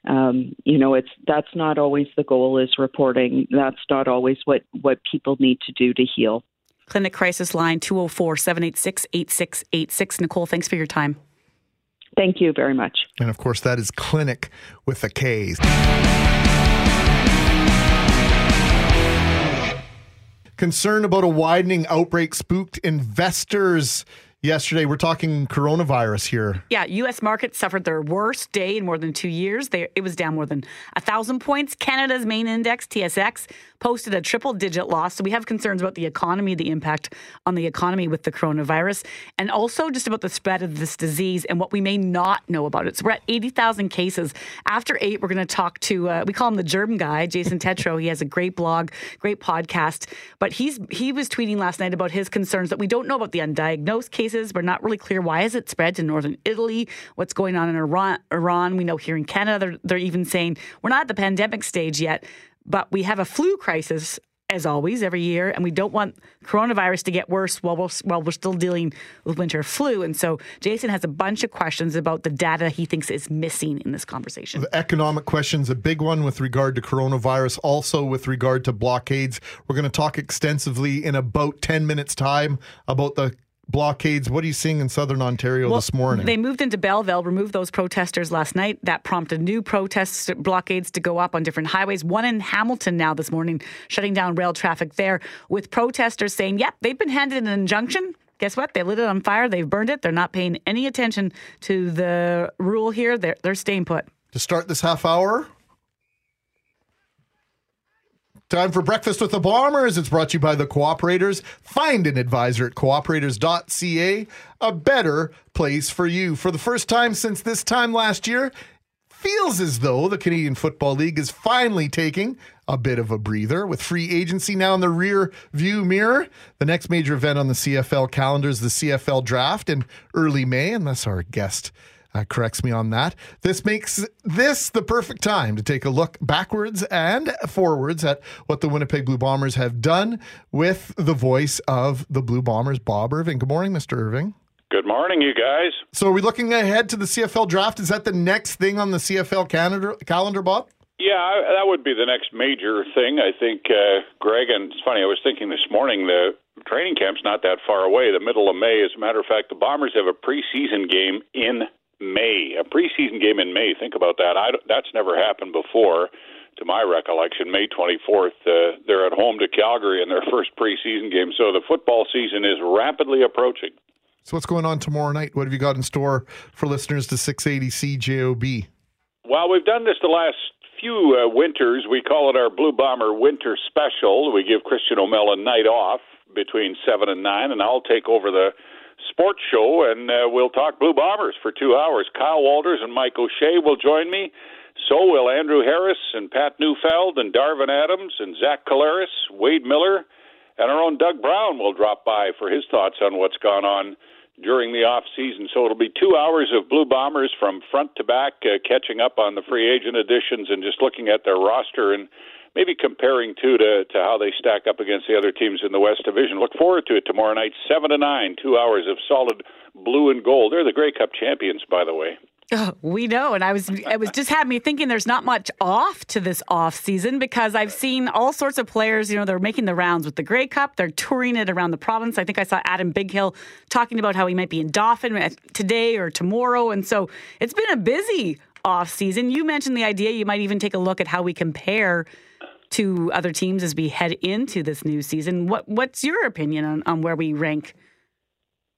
[SPEAKER 14] Um, you know, it's that's not always the goal is reporting. That's not always what what people need to do to heal.
[SPEAKER 2] Klinic Crisis Line 204 786 8686. Nicole, thanks for your time.
[SPEAKER 14] Thank you very much.
[SPEAKER 3] And of course, that is Klinic with a K. Concern about a widening outbreak spooked investors yesterday. We're talking coronavirus here.
[SPEAKER 2] Yeah, U.S. markets suffered their worst day in more than two years. They, it was down more than a thousand points. Canada's main index, TSX, posted a triple digit loss. So we have concerns about the economy, the impact on the economy with the coronavirus, and also just about the spread of this disease and what we may not know about it. So we're at 80,000 cases. After eight, we're going to talk to, uh, we call him the germ guy, Jason Tetro. He has a great blog, great podcast, but he's he was tweeting last night about his concerns that we don't know about the undiagnosed cases. We're not really clear why is it spread to northern Italy, what's going on in Iran. Iran. We know here in Canada, they're, they're even saying we're not at the pandemic stage yet, but we have a flu crisis as always every year and we don't want coronavirus to get worse while we're, while we're still dealing with winter flu and so jason has a bunch of questions about the data he thinks is missing in this conversation
[SPEAKER 3] the economic questions a big one with regard to coronavirus also with regard to blockades we're going to talk extensively in about 10 minutes time about the blockades. What are you seeing in southern Ontario well, this morning?
[SPEAKER 2] They moved into Belleville, removed those protesters last night. That prompted new protests, blockades to go up on different highways. One in Hamilton now this morning, shutting down rail traffic there, with protesters saying, yep, they've been handed an injunction. Guess what? They lit it on fire. They've burned it. They're not paying any attention to the rule here. They're, they're staying put.
[SPEAKER 3] To start this half hour, Time for Breakfast with the Bombers. It's brought to you by the Cooperators. Find an advisor at cooperators.ca, a better place for you. For the first time since this time last year, feels as though the Canadian Football League is finally taking a bit of a breather with free agency now in the rear view mirror. The next major event on the CFL calendar is the CFL draft in early May, unless our guest uh, corrects me on that. This makes this the perfect time to take a look backwards and forwards at what the Winnipeg Blue Bombers have done with the voice of the Blue Bombers, Bob Irving. Good morning, Mr. Irving.
[SPEAKER 15] Good morning, you guys.
[SPEAKER 3] So, are we looking ahead to the CFL draft? Is that the next thing on the CFL calendar, calendar Bob?
[SPEAKER 15] Yeah, that would be the next major thing. I think, uh, Greg, and it's funny, I was thinking this morning the training camp's not that far away, the middle of May. As a matter of fact, the Bombers have a preseason game in May, a preseason game in May. Think about that. I, that's never happened before. to my recollection, May 24th. Uh, they're at home to Calgary in their first preseason game. So the football season is rapidly approaching.
[SPEAKER 3] So what's going on tomorrow night? What have you got in store for listeners to 680 CJOB?
[SPEAKER 15] Well, we've done this the last few uh, winters. We call it our Blue Bomber Winter Special. We give Christian O'Mell a night off between 7 and 9, and I'll take over the sports show, and uh, we'll talk Blue Bombers for two hours. Kyle Walters and Mike O'Shea will join me. So will Andrew Harris and Pat Neufeld and Darvin Adams and Zach Collaros, Wade Miller, and our own Doug Brown will drop by for his thoughts on what's gone on during the off season. So it'll be two hours of Blue Bombers from front to back, uh, catching up on the free agent additions and just looking at their roster and maybe comparing too to, to how they stack up against the other teams in the West Division. Look forward to it tomorrow night, seven to nine, two hours of solid blue and gold. They're the Grey Cup champions, by the way.
[SPEAKER 2] Oh, we know, and I was it was just had me thinking. There's not much off to this off season because I've seen all sorts of players. You know, they're making the rounds with the Grey Cup. They're touring it around the province. I think I saw Adam Bighill talking about how he might be in Dauphin today or tomorrow, and so it's been a busy off season. You mentioned the idea you might even take a look at how we compare to other teams as we head into this new season. What what's your opinion on, on where we rank?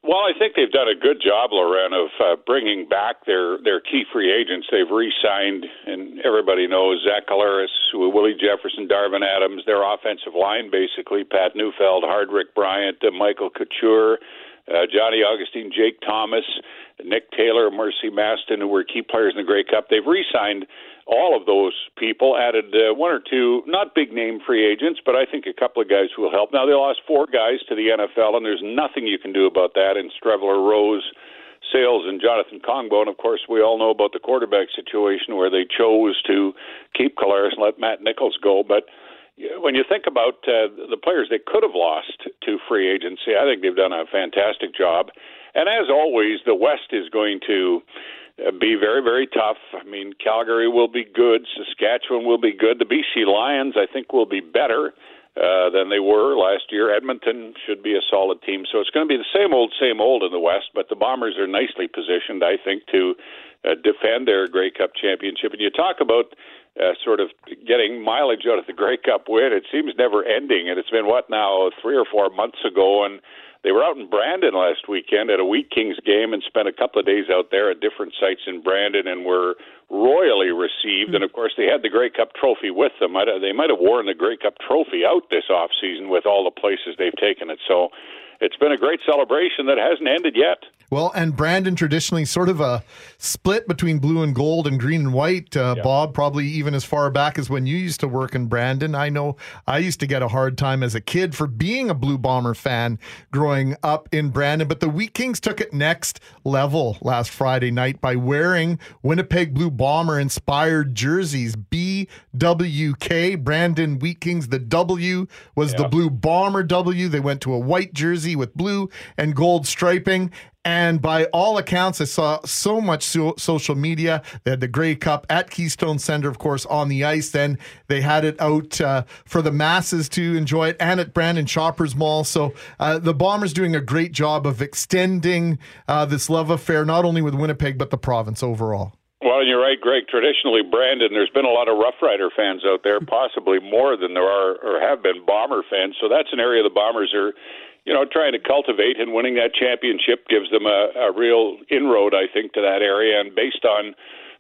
[SPEAKER 15] Well, I think they've done a good job, Loren, of uh, bringing back their their key free agents. They've re-signed, and everybody knows Zach Collaros, Willie Jefferson, Darvin Adams. Their offensive line, basically, Pat Neufeld, Hardrick Bryant, uh, Michael Couture, uh, Johnny Augustine, Jake Thomas, Nick Taylor, Mercy Maston, who were key players in the Grey Cup. They've re-signed all of those people, added uh, one or two, not big name free agents, but I think a couple of guys who will help. Now, they lost four guys to the NFL, and there's nothing you can do about that in Streveler, Rose, Sayles, and Jonathan Kongbo. And of course, we all know about the quarterback situation where they chose to keep Collaros and let Matt Nichols go. But when you think about uh, the players they could have lost to free agency, I think they've done a fantastic job. And as always, the West is going to be very, very tough. I mean, Calgary will be good. Saskatchewan will be good. The BC Lions, I think, will be better uh, than they were last year. Edmonton should be a solid team. So it's going to be the same old, same old in the West, but the Bombers are nicely positioned, I think, to uh, defend their Grey Cup championship. And you talk about uh, sort of getting mileage out of the Grey Cup win. It seems never ending, and it's been what now three or four months ago, and they were out in Brandon last weekend at a Wheat Kings game and spent a couple of days out there at different sites in Brandon and were royally received. And of course, they had the Grey Cup trophy with them. They might have worn the Grey Cup trophy out this off season with all the places they've taken it. So it's been a great celebration that hasn't ended yet.
[SPEAKER 3] Well, and Brandon traditionally sort of a split between blue and gold and green and white. Uh, Bob, probably even as far back as when you used to work in Brandon. I know I used to get a hard time as a kid for being a Blue Bomber fan growing up in Brandon, but the Wheat Kings took it next level last Friday night by wearing Winnipeg Blue Bomber inspired jerseys. BWK, Brandon Wheat Kings. The W was the Blue Bomber W. They went to a white jersey with blue and gold striping. And by all accounts, I saw so much so- social media. They had the Grey Cup at Keystone Center, of course, on the ice. Then they had it out uh, for the masses to enjoy it, and at Brandon Shoppers Mall. So uh, the Bombers doing a great job of extending uh, this love affair, not only with Winnipeg but the province overall.
[SPEAKER 15] Well, you're right, Greg. Traditionally, Brandon, there's been a lot of Rough Rider fans out there, possibly more than there are or have been Bomber fans. So that's an area the Bombers are you know, trying to cultivate and winning that championship gives them a, a real inroad, I think, to that area. And based on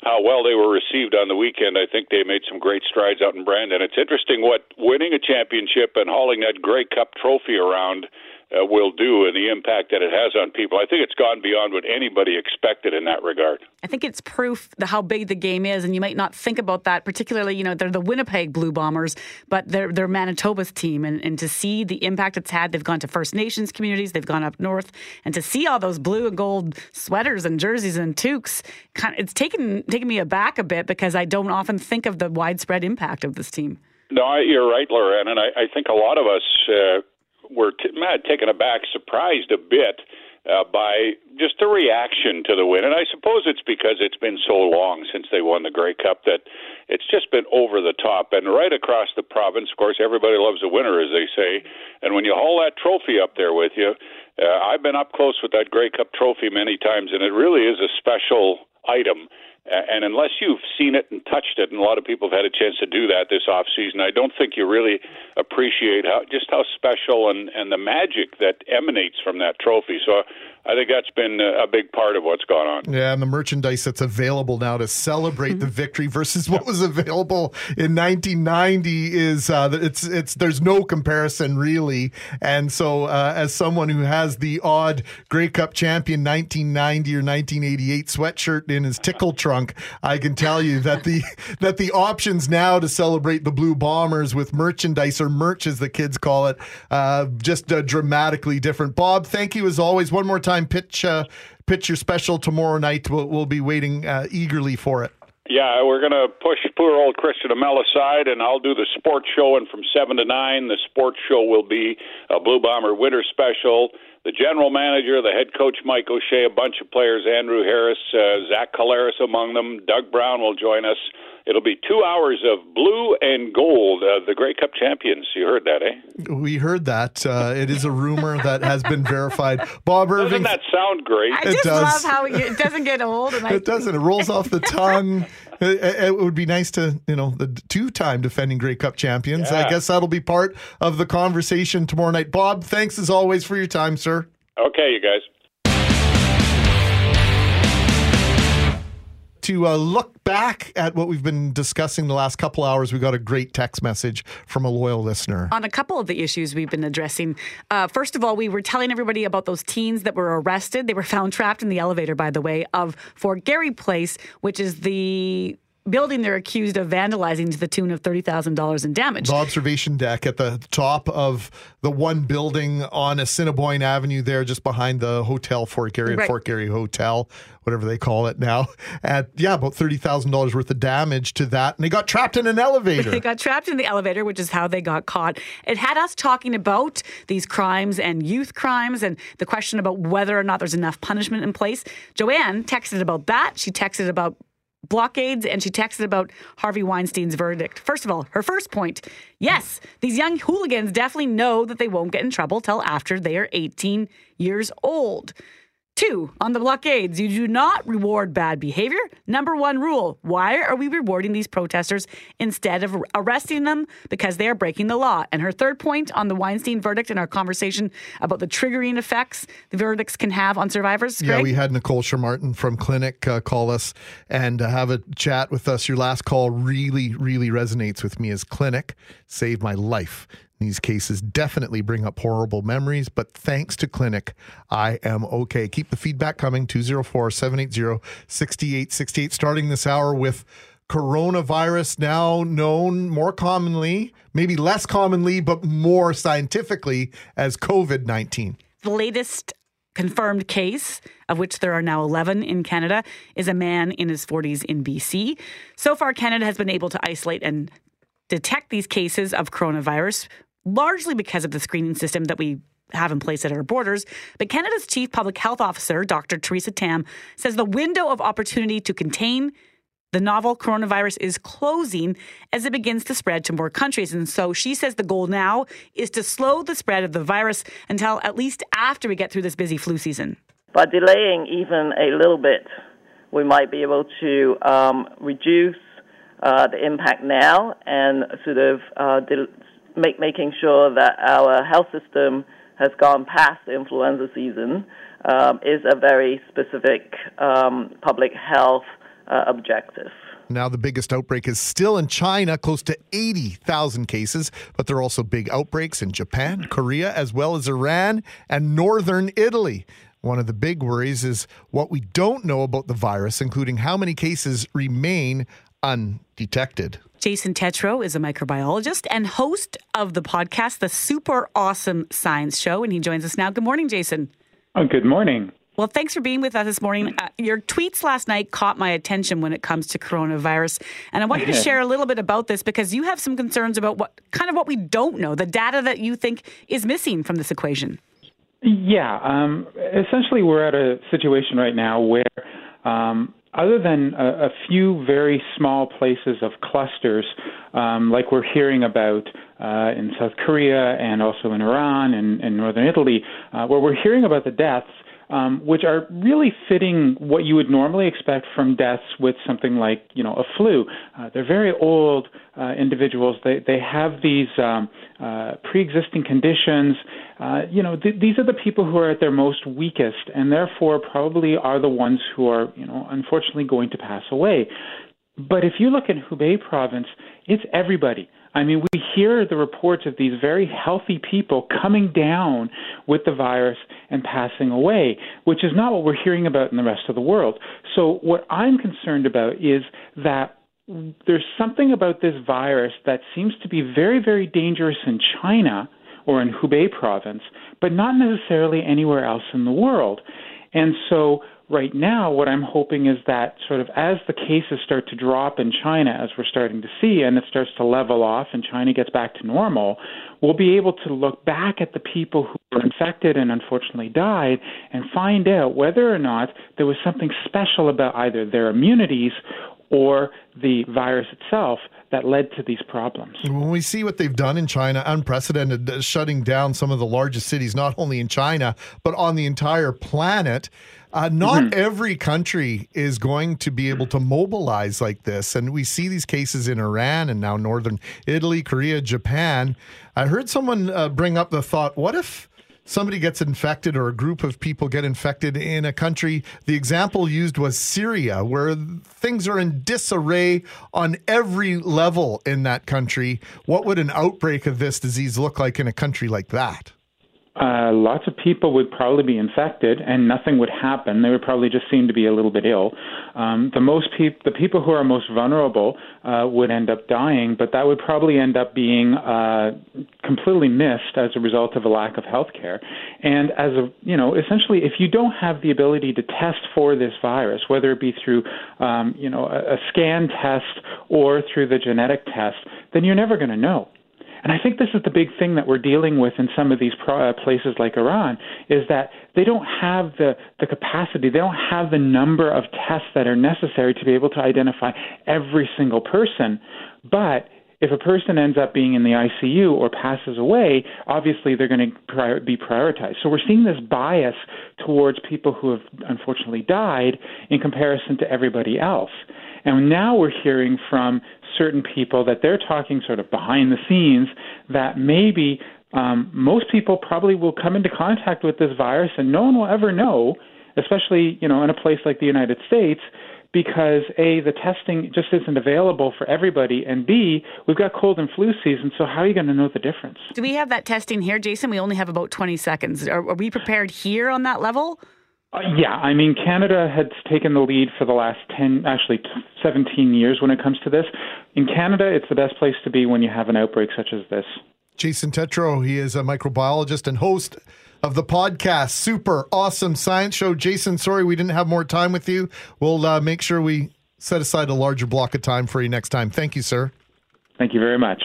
[SPEAKER 15] how well they were received on the weekend, I think they made some great strides out in Brandon. It's interesting what winning a championship and hauling that Grey Cup trophy around uh, will do and the impact that it has on people. I think it's gone beyond what anybody expected in that regard.
[SPEAKER 2] I think it's proof the, how big the game is, and you might not think about that. Particularly, you know, they're the Winnipeg Blue Bombers, but they're they're Manitoba's team, and, and to see the impact it's had, they've gone to First Nations communities, they've gone up north, and to see all those blue and gold sweaters and jerseys and toques, kind of, it's taken taken me aback a bit because I don't often think of the widespread impact of this team.
[SPEAKER 15] No, you're right, Loren, and I, I think a lot of us. Uh, were t- taken aback, surprised a bit uh, by just the reaction to the win. And I suppose it's because it's been so long since they won the Grey Cup that it's just been over the top. And right across the province, of course, everybody loves a winner, as they say. And when you haul that trophy up there with you, uh, I've been up close with that Grey Cup trophy many times, and it really is a special item and unless you've seen it and touched it, and a lot of people have had a chance to do that this off season, I don't think you really appreciate how just how special and and the magic that emanates from that trophy. So I think that's been a big part of what's gone on.
[SPEAKER 3] Yeah, and the merchandise that's available now to celebrate the victory versus what was available in 1990 is uh, it's it's there's no comparison really. And so, uh, as someone who has the odd Grey Cup champion 1990 or 1988 sweatshirt in his tickle trunk, I can tell you that the that the options now to celebrate the Blue Bombers with merchandise or merch as the kids call it, uh, just uh, dramatically different. Bob, thank you as always. One more time time pitch uh, pitch your special tomorrow night. We'll, we'll be waiting uh, eagerly for it.
[SPEAKER 15] Yeah, we're going to push poor old Christian Amell aside, and I'll do the sports show. And from seven to nine, the sports show will be a Blue Bomber Winter Special. The general manager, the head coach Mike O'Shea, a bunch of players, Andrew Harris, uh, Zach Collaros among them. Doug Brown will join us. It'll be two hours of blue and gold, uh, the Grey Cup champions. You heard that, eh?
[SPEAKER 3] We heard that. Uh, it is a rumor that has been verified. Bob Irving.
[SPEAKER 15] Doesn't that sound great?
[SPEAKER 2] I just love how it doesn't get old. And
[SPEAKER 3] I, it doesn't. It rolls off the tongue. It, it, would be nice to, you know, the two-time defending Grey Cup champions. Yeah. I guess that'll be part of the conversation tomorrow night. Bob, thanks as always for your time, sir.
[SPEAKER 15] Okay, you guys.
[SPEAKER 3] To uh, look back at what we've been discussing the last couple hours, we got a great text message from a loyal listener.
[SPEAKER 2] On a couple of the issues we've been addressing. Uh, first of all, we were telling everybody about those teens that were arrested. They were found trapped in the elevator, by the way, of Fort Garry Place, which is the building they're accused of vandalizing to the tune of $30,000 in damage.
[SPEAKER 3] The observation deck at the top of the one building on Assiniboine Avenue there, just behind the Hotel Fort Garry, right. Fort Garry Hotel, whatever they call it now. At, yeah, about $30,000 worth of damage to that. And they got trapped in an elevator.
[SPEAKER 2] they got trapped in the elevator, which is how they got caught. It had us talking about these crimes and youth crimes and the question about whether or not there's enough punishment in place. Joanne texted about that. She texted about blockades and she texted about Harvey Weinstein's verdict. First of all, her first point yes, these young hooligans definitely know that they won't get in trouble till after they are 18 years old. Two, on the blockades, you do not reward bad behavior. Number one rule why are we rewarding these protesters instead of arresting them because they are breaking the law? And her third point on the Weinstein verdict in our conversation about the triggering effects the verdicts can have on survivors.
[SPEAKER 3] Greg? Yeah, we had Nicole Chammartin from Klinic uh, call us and uh, have a chat with us. Your last call really, really resonates with me as Klinic saved my life. These cases definitely bring up horrible memories, but thanks to Klinic, I am okay. Keep the feedback coming 204 780 6868. Starting this hour with coronavirus, now known more commonly, maybe less commonly, but more scientifically as COVID 19.
[SPEAKER 2] The latest confirmed case, of which there are now 11 in Canada, is a man in his 40s in BC. So far, Canada has been able to isolate and detect these cases of coronavirus largely because of the screening system that we have in place at our borders. But Canada's Chief Public Health Officer, Dr. Theresa Tam, says the window of opportunity to contain the novel coronavirus is closing as it begins to spread to more countries. And so she says the goal now is to slow the spread of the virus until at least after we get through this busy flu season.
[SPEAKER 16] By delaying even a little bit, we might be able to um, reduce uh, the impact now and sort of uh, de- make, making sure that our health system has gone past the influenza season um, is a very specific um, public health uh, objective.
[SPEAKER 3] Now, the biggest outbreak is still in China, close to 80,000 cases, but there are also big outbreaks in Japan, Korea, as well as Iran and northern Italy. One of the big worries is what we don't know about the virus, including how many cases remain undetected.
[SPEAKER 2] Jason Tetro is a microbiologist and host of the podcast, The Super Awesome Science Show, and he joins us now. Good morning, Jason.
[SPEAKER 17] Oh, good morning.
[SPEAKER 2] Well, thanks for being with us this morning. Uh, your tweets last night caught my attention when it comes to coronavirus, and I want you to share a little bit about this because you have some concerns about what kind of what we don't know, the data that you think is missing from this equation.
[SPEAKER 17] Yeah, um, essentially, we're at a situation right now where um, other than a, a, few very small places of clusters, um, like we're hearing about uh, in South Korea and also in Iran and, and northern Italy, uh, where we're hearing about the deaths, um, which are really fitting what you would normally expect from deaths with something like, you know, a flu. Uh, they're very old uh, individuals. They they have these um, uh, pre-existing conditions. Uh, you know, th- these are the people who are at their most weakest, and therefore probably are the ones who are, you know, unfortunately going to pass away. But if you look at Hubei province, it's everybody. I mean, we hear the reports of these very healthy people coming down with the virus and passing away, which is not what we're hearing about in the rest of the world. So, what I'm concerned about is that there's something about this virus that seems to be very, very dangerous in China or in Hubei province, but not necessarily anywhere else in the world. And so right now, what I'm hoping is that sort of as the cases start to drop in China, as we're starting to see, and it starts to level off and China gets back to normal, we'll be able to look back at the people who were infected and unfortunately died and find out whether or not there was something special about either their immunities or the virus itself that led to these problems.
[SPEAKER 3] When we see what they've done in China, unprecedented, uh, shutting down some of the largest cities, not only in China, but on the entire planet. Uh, not mm-hmm. every country is going to be able to mobilize like this. And we see these cases in Iran and now northern Italy, Korea, Japan. I heard someone uh, bring up the thought what if somebody gets infected or a group of people get infected in a country? The example used was Syria, where things are in disarray on every level in that country. What would an outbreak of this disease look like in a country like that?
[SPEAKER 17] Uh, lots of people would probably be infected and nothing would happen. They would probably just seem to be a little bit ill. Um, the most peop- the people who are most vulnerable uh, would end up dying, but that would probably end up being uh, completely missed as a result of a lack of health care. And as a you know, essentially, if you don't have the ability to test for this virus, whether it be through um, you know a, a scan test or through the genetic test, then you're never going to know. And I think this is the big thing that we're dealing with in some of these uh, places like Iran is that they don't have the, the capacity, they don't have the number of tests that are necessary to be able to identify every single person. But if a person ends up being in the ICU or passes away, obviously they're going to be prioritized. So we're seeing this bias towards people who have unfortunately died in comparison to everybody else. And now we're hearing from certain people that they're talking sort of behind the scenes that maybe um, most people probably will come into contact with this virus and no one will ever know, especially you know in a place like the United States, because a the testing just isn't available for everybody, and b we've got cold and flu season, so how are you going to know the difference?
[SPEAKER 2] Do we have that testing here, Jason? We only have about twenty seconds. Are, are we prepared here on that level?
[SPEAKER 17] Uh, yeah, I mean, Canada has taken the lead for the last 10, actually 17 years when it comes to this. In Canada, it's the best place to be when you have an outbreak such as this.
[SPEAKER 3] Jason Tetro, he is a microbiologist and host of the podcast Super Awesome Science Show. Jason, sorry we didn't have more time with you. We'll uh, make sure we set aside a larger block of time for you next time. Thank you, sir.
[SPEAKER 17] Thank you very much.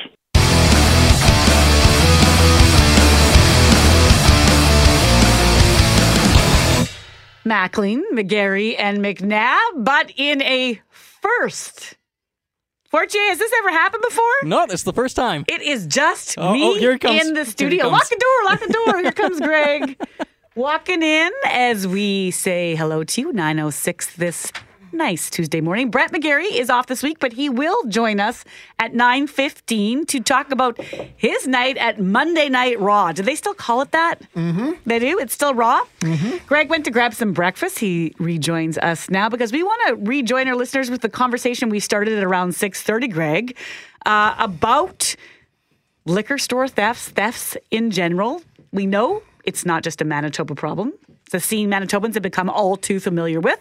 [SPEAKER 2] Mackling, McGarry, and McNabb, but in a first. Fortier, has this ever happened before?
[SPEAKER 12] No, it's the first time.
[SPEAKER 2] It is just oh, oh me oh, here comes. in the studio. Lock the door, lock the door. here comes Greg. Walking in as we say hello to you, 906 this nice Tuesday morning. Brett McGarry is off this week, but he will join us at 9.15 to talk about his night at Monday Night Raw. Do they still call it that?
[SPEAKER 3] Mm-hmm.
[SPEAKER 2] They do? It's still Raw?
[SPEAKER 3] Mm-hmm.
[SPEAKER 2] Greg went to grab some breakfast. He rejoins us now because we want to rejoin our listeners with the conversation we started at around 6.30, Greg, uh, about liquor store thefts, thefts in general. We know it's not just a Manitoba problem. A scene Manitobans have become all too familiar with,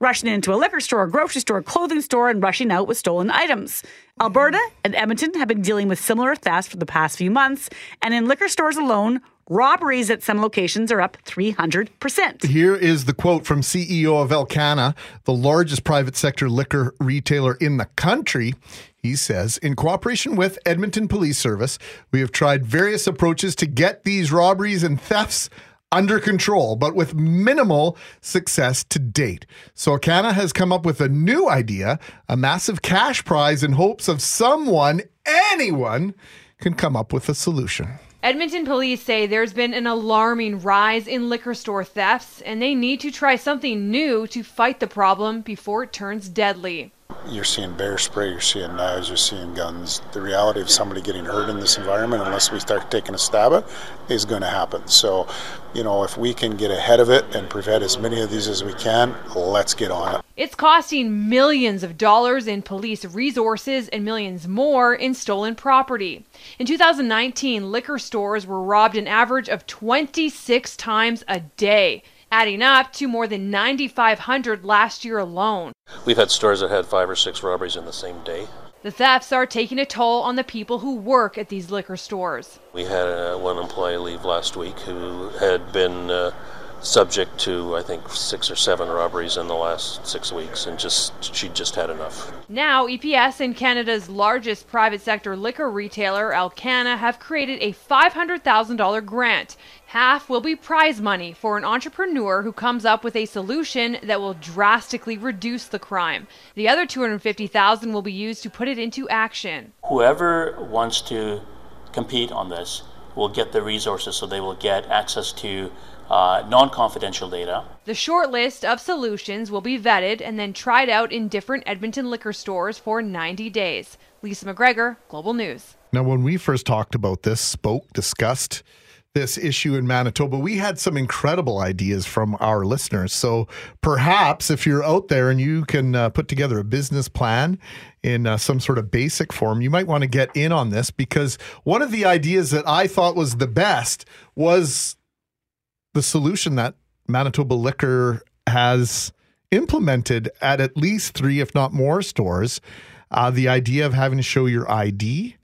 [SPEAKER 2] rushing into a liquor store, grocery store, clothing store, and rushing out with stolen items. Alberta and Edmonton have been dealing with similar thefts for the past few months, and in liquor stores alone, robberies at some locations are up 300%.
[SPEAKER 3] Here is the quote from CEO of Alcanna, the largest private sector liquor retailer in the country. He says, in cooperation with Edmonton Police Service, we have tried various approaches to get these robberies and thefts under control, but with minimal success to date. So Alcanna has come up with a new idea, a massive cash prize in hopes of someone, anyone, can come up with a solution.
[SPEAKER 4] Edmonton police say there's been an alarming rise in liquor store thefts, and they need to try something new to fight the problem before it turns deadly
[SPEAKER 5] you're seeing bear spray, you're seeing knives, you're seeing guns. The reality of somebody getting hurt in this environment, unless we start taking a stab at, is going to happen. So, you know, if we can get ahead of it and prevent as many of these as we can, let's get on it.
[SPEAKER 4] It's costing millions of dollars in police resources and millions more in stolen property. In 2019, liquor stores were robbed an average of 26 times a day adding up to more than 9,500 last year alone.
[SPEAKER 6] We've had stores that had five or six robberies in the same day.
[SPEAKER 4] The thefts are taking a toll on the people who work at these liquor stores.
[SPEAKER 6] We had uh, one employee leave last week who had been uh, subject to I think six or seven robberies in the last six weeks, and just she just had enough.
[SPEAKER 4] Now, EPS and Canada's largest private sector liquor retailer, Alcanna, have created a $500,000 grant. Half will be prize money for an entrepreneur who comes up with a solution that will drastically reduce the crime. The other 250,000 will be used to put it into action.
[SPEAKER 7] Whoever wants to compete on this will get the resources so they will get access to uh, non confidential data.
[SPEAKER 4] The short list of solutions will be vetted and then tried out in different Edmonton liquor stores for 90 days. Lisa McGregor, Global News.
[SPEAKER 3] Now, when we first talked about this, spoke, discussed, this issue in Manitoba, we had some incredible ideas from our listeners. So perhaps if you're out there and you can uh, put together a business plan in uh, some sort of basic form, you might want to get in on this because one of the ideas that I thought was the best was the solution that Manitoba Liquor has implemented at at least three, if not more, stores. Uh, the idea of having to show your ID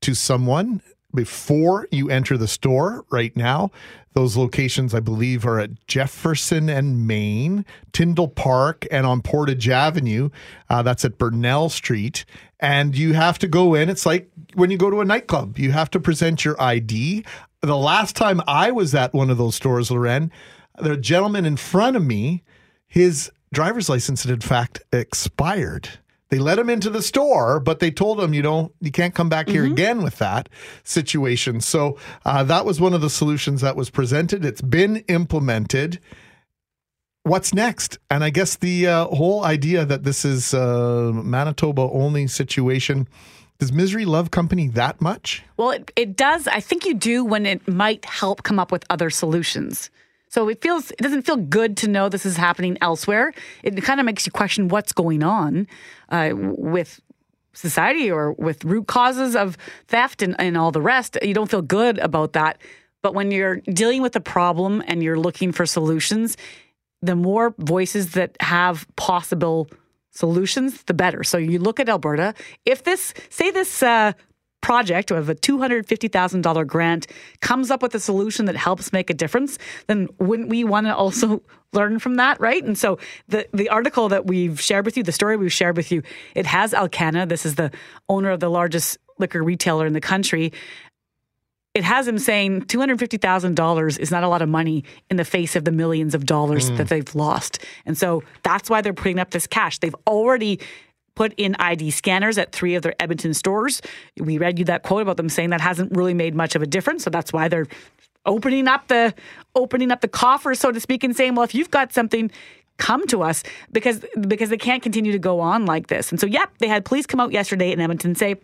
[SPEAKER 3] to someone before you enter the store right now. Those locations, I believe, are at Jefferson and Main, Tyndall Park, and on Portage Avenue. Uh, that's at Burnell Street. And you have to go in. It's like when you go to a nightclub, you have to present your ID. The last time I was at one of those stores, Loren, the gentleman in front of me, his driver's license had in fact expired. They let him into the store, but they told him, you know, you can't come back here mm-hmm. again with that situation. So uh, that was one of the solutions that was presented. It's been implemented. What's next? And I guess the uh, whole idea that this is a Manitoba only situation. Does misery love company that much?
[SPEAKER 2] Well, it, it does. I think you do when it might help come up with other solutions. So it feels it doesn't feel good to know this is happening elsewhere. It kind of makes you question what's going on uh, with society or with root causes of theft and, and all the rest. You don't feel good about that. But when you're dealing with a problem and you're looking for solutions, the more voices that have possible solutions, the better. So you look at Alberta. If this, say, this uh, project of a $250,000 grant comes up with a solution that helps make a difference, then wouldn't we want to also learn from that, right? And so the the article that we've shared with you, the story we've shared with you, it has Alcanna. This is the owner of the largest liquor retailer in the country. It has him saying $250,000 is not a lot of money in the face of the millions of dollars mm. that they've lost. And so that's why they're putting up this cash. They've already put in ID scanners at three of their Edmonton stores. We read you that quote about them saying that hasn't really made much of a difference. So that's why they're opening up the opening up the coffers, so to speak, and saying, well, if you've got something come to us because because they can't continue to go on like this. And so, yep, they had police come out yesterday in Edmonton say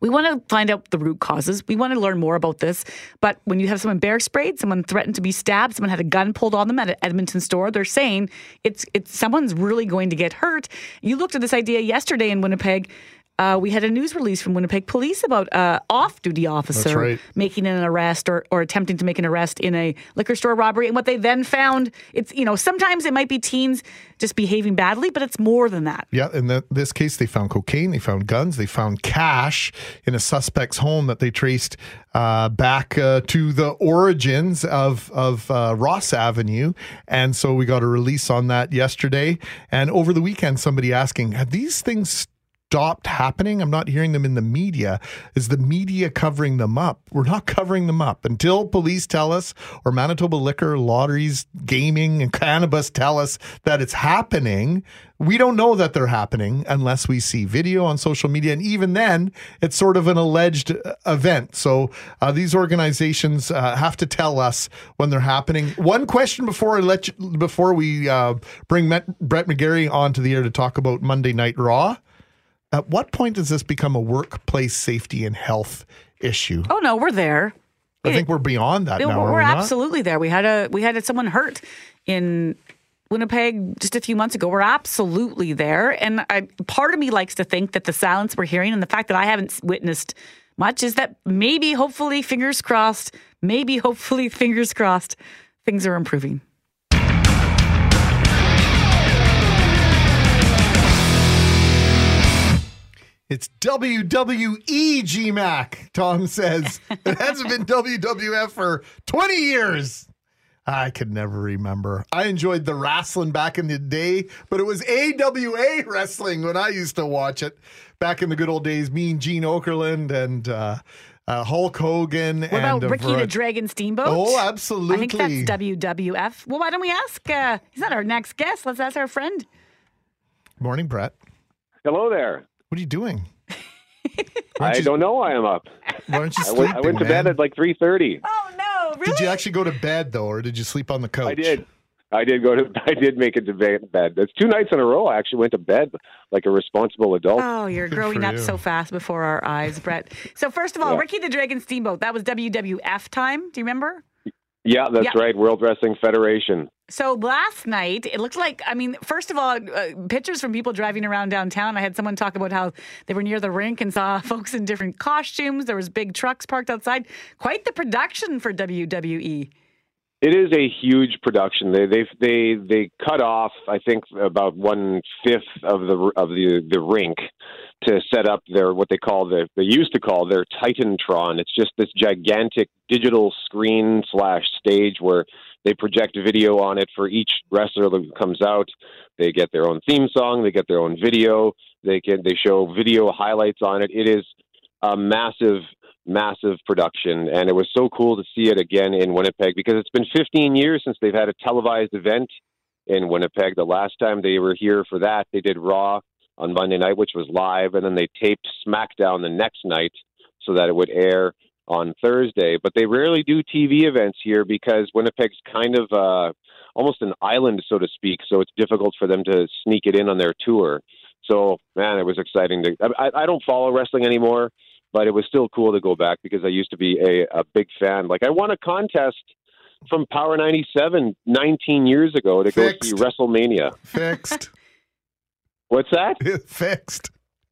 [SPEAKER 2] we want to find out the root causes. We want to learn more about this. But when you have someone bear sprayed, someone threatened to be stabbed, someone had a gun pulled on them at an Edmonton store, they're saying it's it's someone's really going to get hurt. You looked at this idea yesterday in Winnipeg uh, we had a news release from Winnipeg Police about uh, off-duty officer
[SPEAKER 3] right.
[SPEAKER 2] making an arrest or, or attempting to make an arrest in a liquor store robbery. And what they then found, it's you know sometimes it might be teens just behaving badly, but it's more than that.
[SPEAKER 3] Yeah, in the, this case, they found cocaine, they found guns, they found cash in a suspect's home that they traced uh, back uh, to the origins of of uh, Ross Avenue, and so we got a release on that yesterday. And over the weekend, somebody asking, have these things stopped happening. I'm not hearing them in the media. Is the media covering them up? We're not covering them up until police tell us, or Manitoba Liquor, Lotteries, Gaming, and Cannabis tell us that it's happening. We don't know that they're happening unless we see video on social media. And even then, it's sort of an alleged uh, event. So uh, these organizations uh, have to tell us when they're happening. One question before I let you, before we uh, bring Met, Brett McGarry onto the air to talk about Monday Night Raw. At what point does this become a workplace safety and health issue?
[SPEAKER 2] Oh no, we're there.
[SPEAKER 3] I think we're beyond that now.
[SPEAKER 2] We're,
[SPEAKER 3] we
[SPEAKER 2] absolutely there. We had a we had someone hurt in Winnipeg just a few months ago. We're absolutely there, and I, part of me likes to think that the silence we're hearing and the fact that I haven't witnessed much is that maybe, hopefully, fingers crossed, maybe, hopefully, fingers crossed, things are improving.
[SPEAKER 3] It's WWE GMAC, Tom says. It hasn't been WWF for 20 years. I could never remember. I enjoyed the wrestling back in the day, but it was AWA wrestling when I used to watch it back in the good old days. Me and Gene Okerlund and uh, uh, Hulk Hogan.
[SPEAKER 2] What
[SPEAKER 3] and
[SPEAKER 2] about Ricky the Dragon Steamboat?
[SPEAKER 3] Oh, absolutely.
[SPEAKER 2] I think that's WWF. Well, why don't we ask? Uh, he's not our next guest. Let's ask our friend.
[SPEAKER 3] Morning, Brett.
[SPEAKER 18] Hello there.
[SPEAKER 3] What are you doing?
[SPEAKER 18] I
[SPEAKER 3] you-
[SPEAKER 18] don't know why I'm up.
[SPEAKER 3] Why aren't you
[SPEAKER 18] I went, I went to
[SPEAKER 3] man?
[SPEAKER 18] bed at like 3:30.
[SPEAKER 2] Oh no!
[SPEAKER 3] Did you actually go to bed though, or did you sleep on the couch?
[SPEAKER 18] I did. I did go to. I did make it to bed. bed. That's two nights in a row. I actually went to bed like a responsible adult.
[SPEAKER 2] Oh, you're growing up so fast before our eyes, Brett. So first of all,
[SPEAKER 18] Yeah.
[SPEAKER 2] Ricky the Dragon Steamboat. That was WWF time. Do you remember?
[SPEAKER 18] Yeah, that's
[SPEAKER 2] Yeah.
[SPEAKER 18] right. World Wrestling Federation.
[SPEAKER 2] So last night, it looked like, I mean, first of all, uh, pictures from people driving around downtown. I had someone talk about how they were near the rink and saw folks in different costumes. There was big trucks parked outside. Quite the production for. WWE.
[SPEAKER 18] It is a huge production. They they they they cut off, I think, about one fifth of the of the the rink to set up their what they call the they used to call their Titantron. It's just this gigantic digital screen slash stage where they project video on it for each wrestler that comes out. They get their own theme song. They get their own video. They can they show video highlights on it. It is a massive massive production and it was so cool to see it again in Winnipeg because it's been 15 years since they've had a televised event in Winnipeg. The last time they were here for that, they did Raw on Monday night, which was live, and then they taped SmackDown the next night so that it would air on Thursday. But they rarely do TV events here because Winnipeg's kind of uh, almost an island, so to speak. So it's difficult for them to sneak it in on their tour. So man, it was exciting to. I, I don't follow wrestling anymore, but it was still cool to go back because I used to be a, a big fan. Like I won a contest from Power 97 19 years ago to go see WrestleMania.
[SPEAKER 3] Fixed.
[SPEAKER 18] What's that?
[SPEAKER 3] Fixed.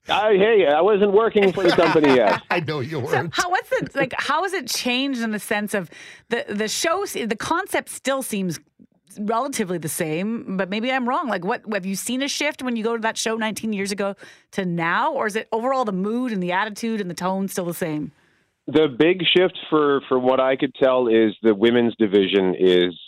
[SPEAKER 18] I, hey, I wasn't working for the company yet.
[SPEAKER 3] I know you
[SPEAKER 2] So how what's it like? How has it changed in the sense of the the show? The concept still seems relatively the same, but maybe I'm wrong. Like, what have you seen a shift when you go to that show 19 years ago to now, or is it overall the mood and the attitude and the tone still the same?
[SPEAKER 18] The big shift for from what I could tell is the women's division is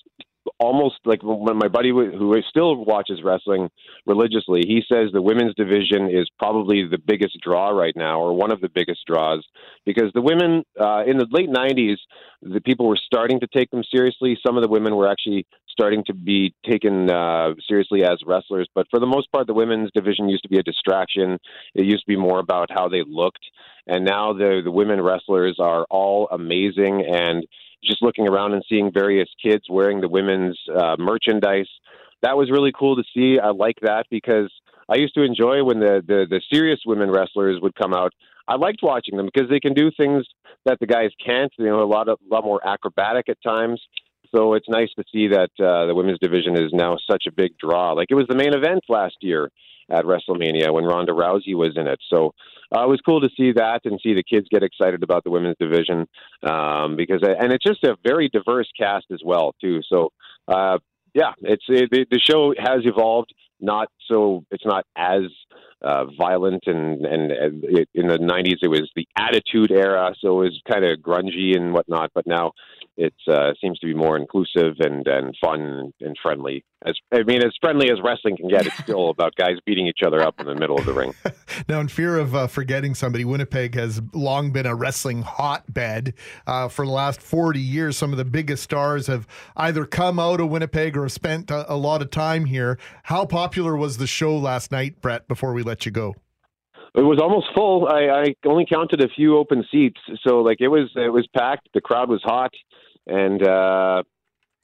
[SPEAKER 18] almost like when my buddy who still watches wrestling religiously, he says the women's division is probably the biggest draw right now, or one of the biggest draws, because the women uh, in the late '90s, the people were starting to take them seriously. Some of the women were actually starting to be taken uh, seriously as wrestlers, but for the most part, the women's division used to be a distraction. It used to be more about how they looked, and now the the women wrestlers are all amazing and just looking around and seeing various kids wearing the women's uh, merchandise. That was really cool to see. I like that because I used to enjoy when the, the, the serious women wrestlers would come out. I liked watching them because they can do things that the guys can't. You know, a lot of a lot more acrobatic at times. So it's nice to see that uh, the women's division is now such a big draw. Like it was the main event last year at WrestleMania when Ronda Rousey was in it. So uh, it was cool to see that and see the kids get excited about the women's division um, because and it's just a very diverse cast as well too. So uh, yeah, it's it, the, the show has evolved. Not so it's not as uh, violent and and, and it, in the '90s it was the Attitude Era, so it was kind of grungy and whatnot. But now it uh, seems to be more inclusive and, and fun and friendly. As I mean, as friendly as wrestling can get, it's still about guys beating each other up in the middle of the ring.
[SPEAKER 3] now, in fear of uh, forgetting somebody, Winnipeg has long been a wrestling hotbed. Uh, for the last 40 years, some of the biggest stars have either come out of Winnipeg or have spent a, a lot of time here. How popular was the show last night, Brett, before we let you go?
[SPEAKER 18] It was almost full. I, I only counted a few open seats, so like it was it was packed. The crowd was hot, and uh,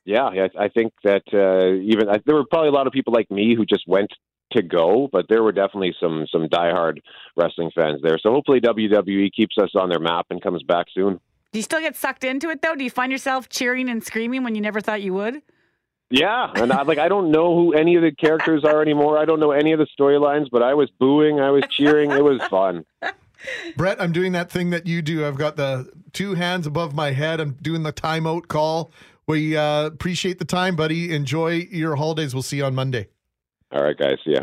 [SPEAKER 18] yeah, I, I think that uh, even I, there were probably a lot of people like me who just went to go, but there were definitely some some diehard wrestling fans there. So hopefully WWE keeps us on their map and comes back soon.
[SPEAKER 2] Do you still get sucked into it though? Do you find yourself cheering and screaming when you never thought you would?
[SPEAKER 18] Yeah, and I like I don't know who any of the characters are anymore. I don't know any of the storylines, but I was booing, I was cheering. It was fun.
[SPEAKER 3] Brett, I'm doing that thing that you do. I've got the two hands above my head. I'm doing the timeout call. We uh, appreciate the time, buddy. Enjoy your holidays. We'll see you on Monday.
[SPEAKER 18] All right, guys. See ya.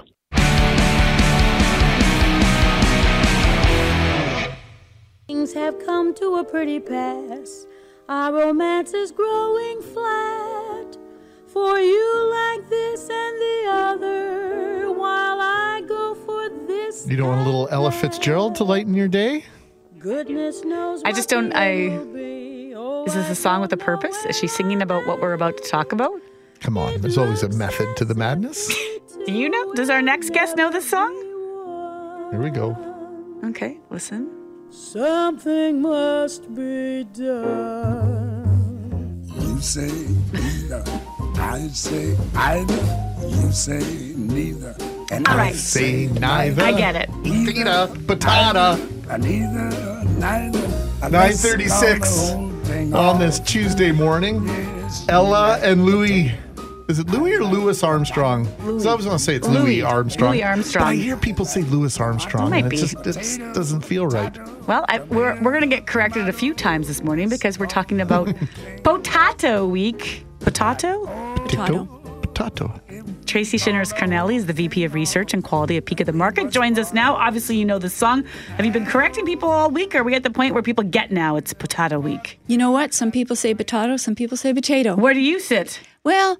[SPEAKER 19] Things have come to a pretty pass. Our romance is growing flat. For you like this and the other, while I go for this.
[SPEAKER 3] You don't want a little Ella Fitzgerald to lighten your day?
[SPEAKER 19] Goodness knows.
[SPEAKER 2] I just don't. I. Oh, Is this a song with a purpose? Is she singing about what we're about to talk about?
[SPEAKER 3] Come on, there's always a method to the madness.
[SPEAKER 2] Do you know? Does our next guest know this song?
[SPEAKER 3] Here we go.
[SPEAKER 2] Okay, listen.
[SPEAKER 19] Something must be done.
[SPEAKER 20] You say neither. I say either. You say neither. And
[SPEAKER 2] All
[SPEAKER 20] I
[SPEAKER 2] right.
[SPEAKER 3] Say neither.
[SPEAKER 2] I get it.
[SPEAKER 3] Pita, patata.
[SPEAKER 20] Neither, neither.
[SPEAKER 3] 936 on this Tuesday morning. Ella and Louis. Is it Louis or Louis Armstrong? 'Cause I was going to say it's Louis,
[SPEAKER 2] Louis.
[SPEAKER 3] Armstrong.
[SPEAKER 2] Louis Armstrong.
[SPEAKER 3] But I hear people say Louis Armstrong.
[SPEAKER 2] Might
[SPEAKER 3] and
[SPEAKER 2] be.
[SPEAKER 3] it just doesn't feel right.
[SPEAKER 2] Well, I, we're we're gonna get corrected a few times this morning because we're talking about Potato Week. Potato.
[SPEAKER 3] Potato. Potato.
[SPEAKER 2] Tracy Shinners Carnelly is the VP of Research and Quality at Peak of the Market. Joins us now. Obviously, you know the song. Have you been correcting people all week? Or are we at the point where people get now it's Potato Week?
[SPEAKER 21] You know what? Some people say potato, some people say potato.
[SPEAKER 2] Where do you sit?
[SPEAKER 21] Well,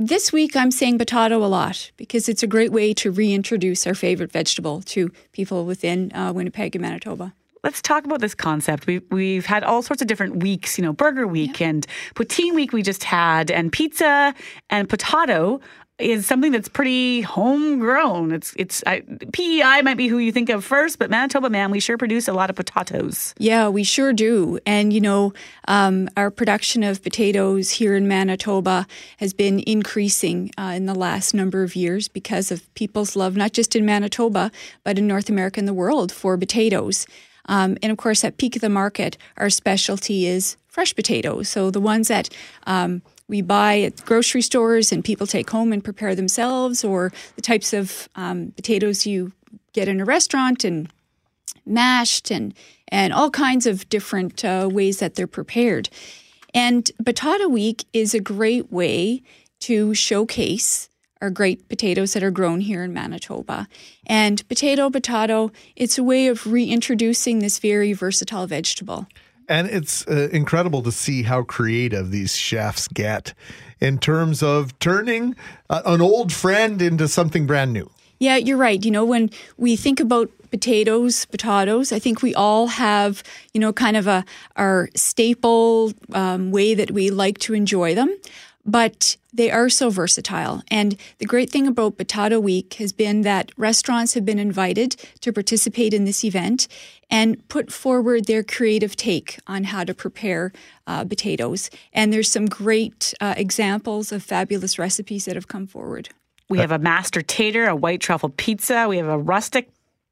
[SPEAKER 21] this week I'm saying potato a lot because it's a great way to reintroduce our favorite vegetable to people within uh, Winnipeg and Manitoba.
[SPEAKER 2] Let's talk about this concept. We, we've had all sorts of different weeks, you know, Burger Week and Poutine Week we just had, and pizza and potato is something that's pretty homegrown. It's it's I, PEI might be who you think of first, but Manitoba man, we sure produce a lot of potatoes.
[SPEAKER 21] Yeah, we sure do. And, you know, um, our production of potatoes here in Manitoba has been increasing uh, in the last number of years because of people's love, not just in Manitoba, but in North America and the world for potatoes. Um, and of course, at Peak of the Market, our specialty is fresh potatoes. So the ones that um, we buy at grocery stores and people take home and prepare themselves, or the types of um, potatoes you get in a restaurant and mashed and and all kinds of different uh, ways that they're prepared. And Batata Week is a great way to showcase our great potatoes that are grown here in Manitoba. And potato, potato, it's a way of reintroducing this very versatile vegetable.
[SPEAKER 3] And it's uh, incredible to see how creative these chefs get in terms of turning uh, an old friend into something brand new.
[SPEAKER 21] Yeah, you're right. You know, when we think about potatoes, potatoes, I think we all have, you know, kind of a our staple um, way that we like to enjoy them. But they are so versatile. And the great thing about Potato Week has been that restaurants have been invited to participate in this event and put forward their creative take on how to prepare uh, potatoes. And there's some great uh, examples of fabulous recipes that have come forward.
[SPEAKER 2] We have a master tater, a white truffle pizza. We have a rustic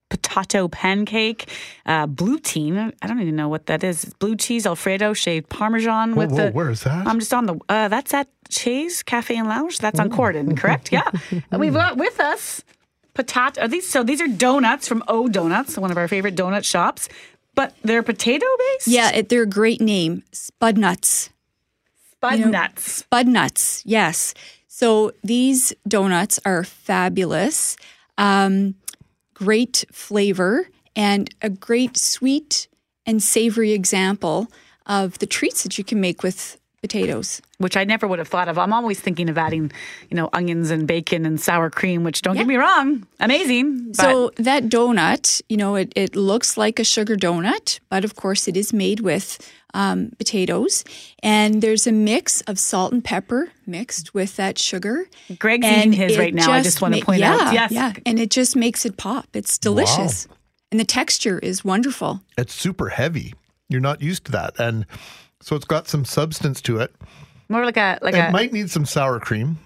[SPEAKER 2] potato pancake, uh, blue team. I don't even know what that is. It's blue cheese Alfredo, shaved Parmesan
[SPEAKER 3] Whoa,
[SPEAKER 2] with
[SPEAKER 3] whoa,
[SPEAKER 2] the.
[SPEAKER 3] where is that?
[SPEAKER 2] I'm just on the. Uh, that's at Chase Cafe and Lounge. That's on Corydon, correct? Yeah. and we've got with us potato. Are these so? These are donuts from O Donuts, one of our favorite donut shops. But they're potato based.
[SPEAKER 21] Yeah, it, they're a great name, Spud Nuts.
[SPEAKER 2] Spud
[SPEAKER 21] You know,
[SPEAKER 2] nuts.
[SPEAKER 21] Spud Nuts, yes. So these donuts are fabulous, um, great flavor, and a great sweet and savory example of the treats that you can make with potatoes.
[SPEAKER 2] Which I never would have thought of. I'm always thinking of adding, you know, onions and bacon and sour cream, which don't
[SPEAKER 21] Yeah.
[SPEAKER 2] get me wrong, amazing. But
[SPEAKER 21] So that donut, you know, it, it looks like a sugar donut, but of course it is made with um, potatoes. And there's a mix of salt and pepper mixed with that sugar.
[SPEAKER 2] Greg's
[SPEAKER 21] And
[SPEAKER 2] eating his right now. I just want to
[SPEAKER 21] ma-
[SPEAKER 2] point
[SPEAKER 21] yeah,
[SPEAKER 2] out. Yes.
[SPEAKER 21] Yeah, and it just makes it pop. It's delicious. And the texture is wonderful.
[SPEAKER 3] It's super heavy. You're not used to that. And so it's got some substance to it.
[SPEAKER 2] More like a like
[SPEAKER 3] it
[SPEAKER 2] a
[SPEAKER 3] might need some sour cream.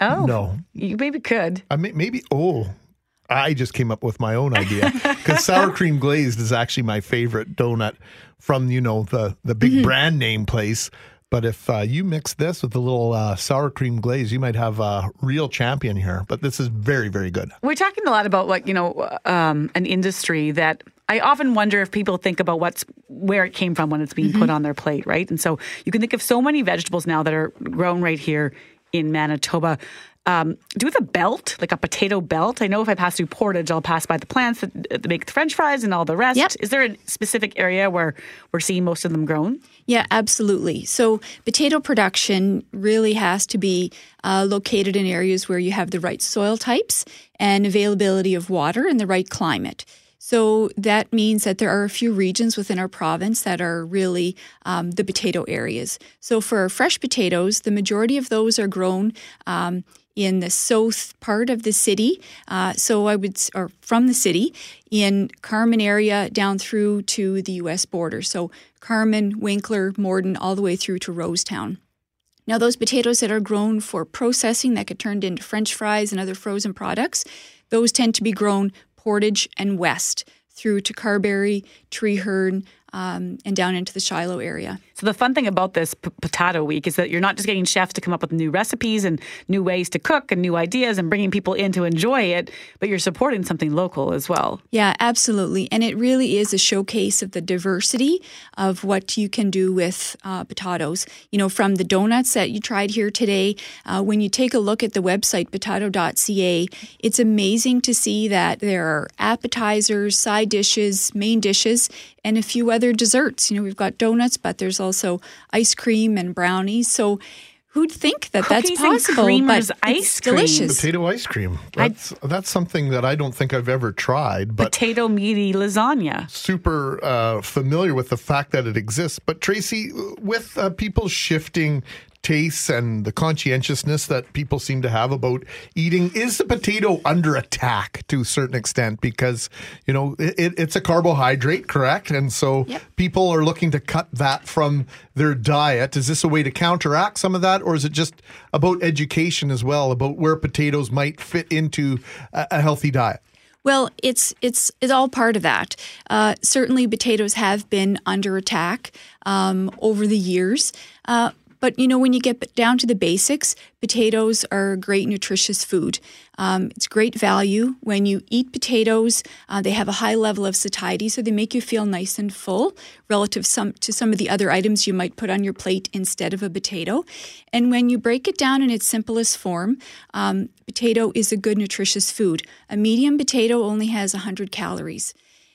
[SPEAKER 2] Oh.
[SPEAKER 3] No.
[SPEAKER 2] You maybe could.
[SPEAKER 3] I may, maybe, oh, I just came up with my own idea because sour cream glazed is actually my favorite donut from, you know, the, the big
[SPEAKER 2] Mm-hmm.
[SPEAKER 3] brand name place. But if uh, you mix this with a little uh, sour cream glaze, you might have a real champion here. But this is very, very good.
[SPEAKER 2] We're talking a lot about like you know um, an industry that I often wonder if people think about what's where it came from when it's being put on their plate, right? And so you can think of so many vegetables now that are grown right here in Manitoba. Um, do we have a belt, like a potato belt? I know if I pass through Portage, I'll pass by the plants that, that make the French fries and all the rest. Is there a specific area where we're seeing most of them grown?
[SPEAKER 21] Yeah, absolutely. So, potato production really has to be uh, located in areas where you have the right soil types and availability of water and the right climate. So, that means that there are a few regions within our province that are really um, the potato areas. So, for fresh potatoes, the majority of those are grown. Um, in the south part of the city. Uh, so I would, or from the city, in Carman area down through to the U.S. border. So Carman, Winkler, Morden, all the way through to Rosetown. Now, those potatoes that are grown for processing that get turned into French fries and other frozen products, those tend to be grown Portage and west through to Carberry, Treherne, um, and down into the Shilo area.
[SPEAKER 2] So the fun thing about this p- potato week is that you're not just getting chefs to come up with new recipes and new ways to cook and new ideas and bringing people in to enjoy it, but you're supporting something local as well.
[SPEAKER 21] Yeah, absolutely. And it really is a showcase of the diversity of what you can do with uh, potatoes. You know, from the donuts that you tried here today, uh, when you take a look at the website, potato.ca, it's amazing to see that there are appetizers, side dishes, main dishes, and a few other desserts. You know, we've got donuts, but there's also ice cream and brownies. So, Who'd think that
[SPEAKER 2] Cookies
[SPEAKER 21] that's
[SPEAKER 2] and
[SPEAKER 21] possible?
[SPEAKER 2] creamers
[SPEAKER 21] but
[SPEAKER 2] ice
[SPEAKER 21] it's
[SPEAKER 2] cream.
[SPEAKER 21] delicious.
[SPEAKER 3] Potato ice cream. That's that's something that I don't think I've ever tried, but
[SPEAKER 2] Potato meaty lasagna.
[SPEAKER 3] super uh, familiar with the fact that it exists. But Tracy, with uh, people shifting tastes and the conscientiousness that people seem to have about eating, is the potato under attack to a certain extent? Because you know it, it's a carbohydrate, correct? And so people are looking to cut that from their diet. Is this a way to counteract some of that, or is it just about education as well about where potatoes might fit into a, a healthy diet?
[SPEAKER 21] Well, it's it's it's all part of that. Uh, certainly, potatoes have been under attack um, over the years. Uh, but you know, when you get down to the basics, potatoes are a great nutritious food. Um, it's great value. When you eat potatoes, uh, they have a high level of satiety, so they make you feel nice and full relative some, to some of the other items you might put on your plate instead of a potato. And when you break it down in its simplest form, um, potato is a good nutritious food. A medium potato only has 100 calories.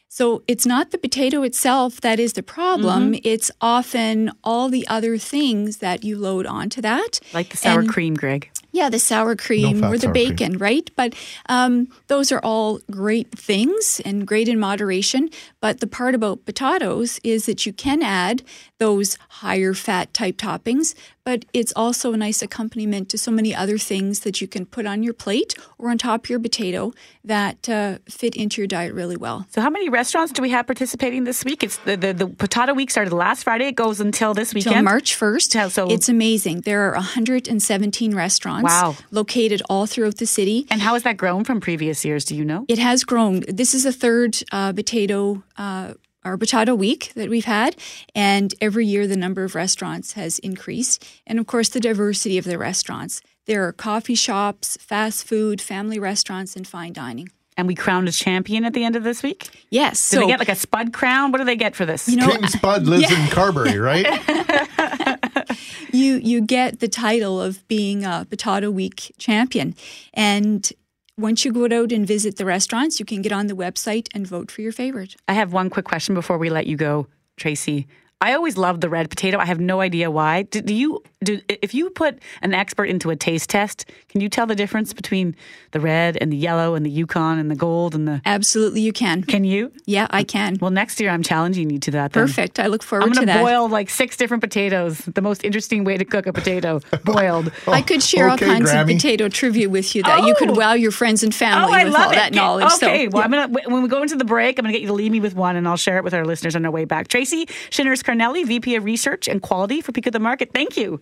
[SPEAKER 21] So it's not the potato itself that is the problem.
[SPEAKER 2] Mhm.
[SPEAKER 21] It's often all the other things that you load onto that.
[SPEAKER 2] Like the sour
[SPEAKER 21] And-
[SPEAKER 2] cream, Greg.
[SPEAKER 21] Yeah, the sour cream
[SPEAKER 2] fat
[SPEAKER 21] or the
[SPEAKER 2] sour cream.
[SPEAKER 21] bacon, right? But um, those are all great things and great in moderation. But the part about potatoes is that you can add those higher fat type toppings, but it's also a nice accompaniment to so many other things that you can put on your plate or on top of your potato that uh, fit into your diet really well.
[SPEAKER 2] So how many restaurants do we have participating this week? It's the, the, the potato week started last Friday. It goes until this weekend.
[SPEAKER 21] March 1st.
[SPEAKER 2] So
[SPEAKER 21] It's amazing. There are 117 restaurants
[SPEAKER 2] Wow.
[SPEAKER 21] located all throughout the city.
[SPEAKER 2] And how has that grown from previous years? Do you know?
[SPEAKER 21] It has grown. This is the third uh, potato. Uh, our potato week that we've had, and every year the number of restaurants has increased, and of course the diversity of the restaurants. There are coffee shops, fast food, family restaurants, and fine dining.
[SPEAKER 2] And we crowned a champion at the end of this week.
[SPEAKER 21] Yes.
[SPEAKER 2] Do
[SPEAKER 21] so
[SPEAKER 2] they get like a Spud crown? What do they get for this?
[SPEAKER 21] You know,
[SPEAKER 3] King Spud lives
[SPEAKER 21] Yeah.
[SPEAKER 3] in Carberry, right?
[SPEAKER 21] you you get the title of being a potato week champion, and once you go out and visit the restaurants, you can get on the website and vote for your favorite.
[SPEAKER 2] I have one quick question before we let you go, Tracy. I always loved the red potato. I have no idea why. Do, do, you do if you put an expert into a taste test, can you tell the difference between the red and the yellow and the Yukon and the gold and the
[SPEAKER 21] Absolutely you can.
[SPEAKER 2] Can you?
[SPEAKER 21] Yeah, I can.
[SPEAKER 2] Well, next year I'm challenging you to that. Then.
[SPEAKER 21] Perfect. I look forward to that.
[SPEAKER 2] I'm gonna boil like six different potatoes. The most interesting way to cook a potato, boiled.
[SPEAKER 21] Oh, I could share
[SPEAKER 2] Okay,
[SPEAKER 21] all kinds
[SPEAKER 2] Grammy.
[SPEAKER 21] of potato trivia with you that you could
[SPEAKER 2] Oh.
[SPEAKER 21] wow your friends and family
[SPEAKER 2] Oh, I
[SPEAKER 21] with
[SPEAKER 2] love
[SPEAKER 21] all
[SPEAKER 2] it.
[SPEAKER 21] that knowledge.
[SPEAKER 2] Okay,
[SPEAKER 21] so,
[SPEAKER 2] well, I'm gonna when we go into the break, I'm gonna get you to leave me with one, and I'll share it with our listeners on our way back. Tracy Shinners Carnelly, VP of Research and Quality for Peak of the Market. Thank you.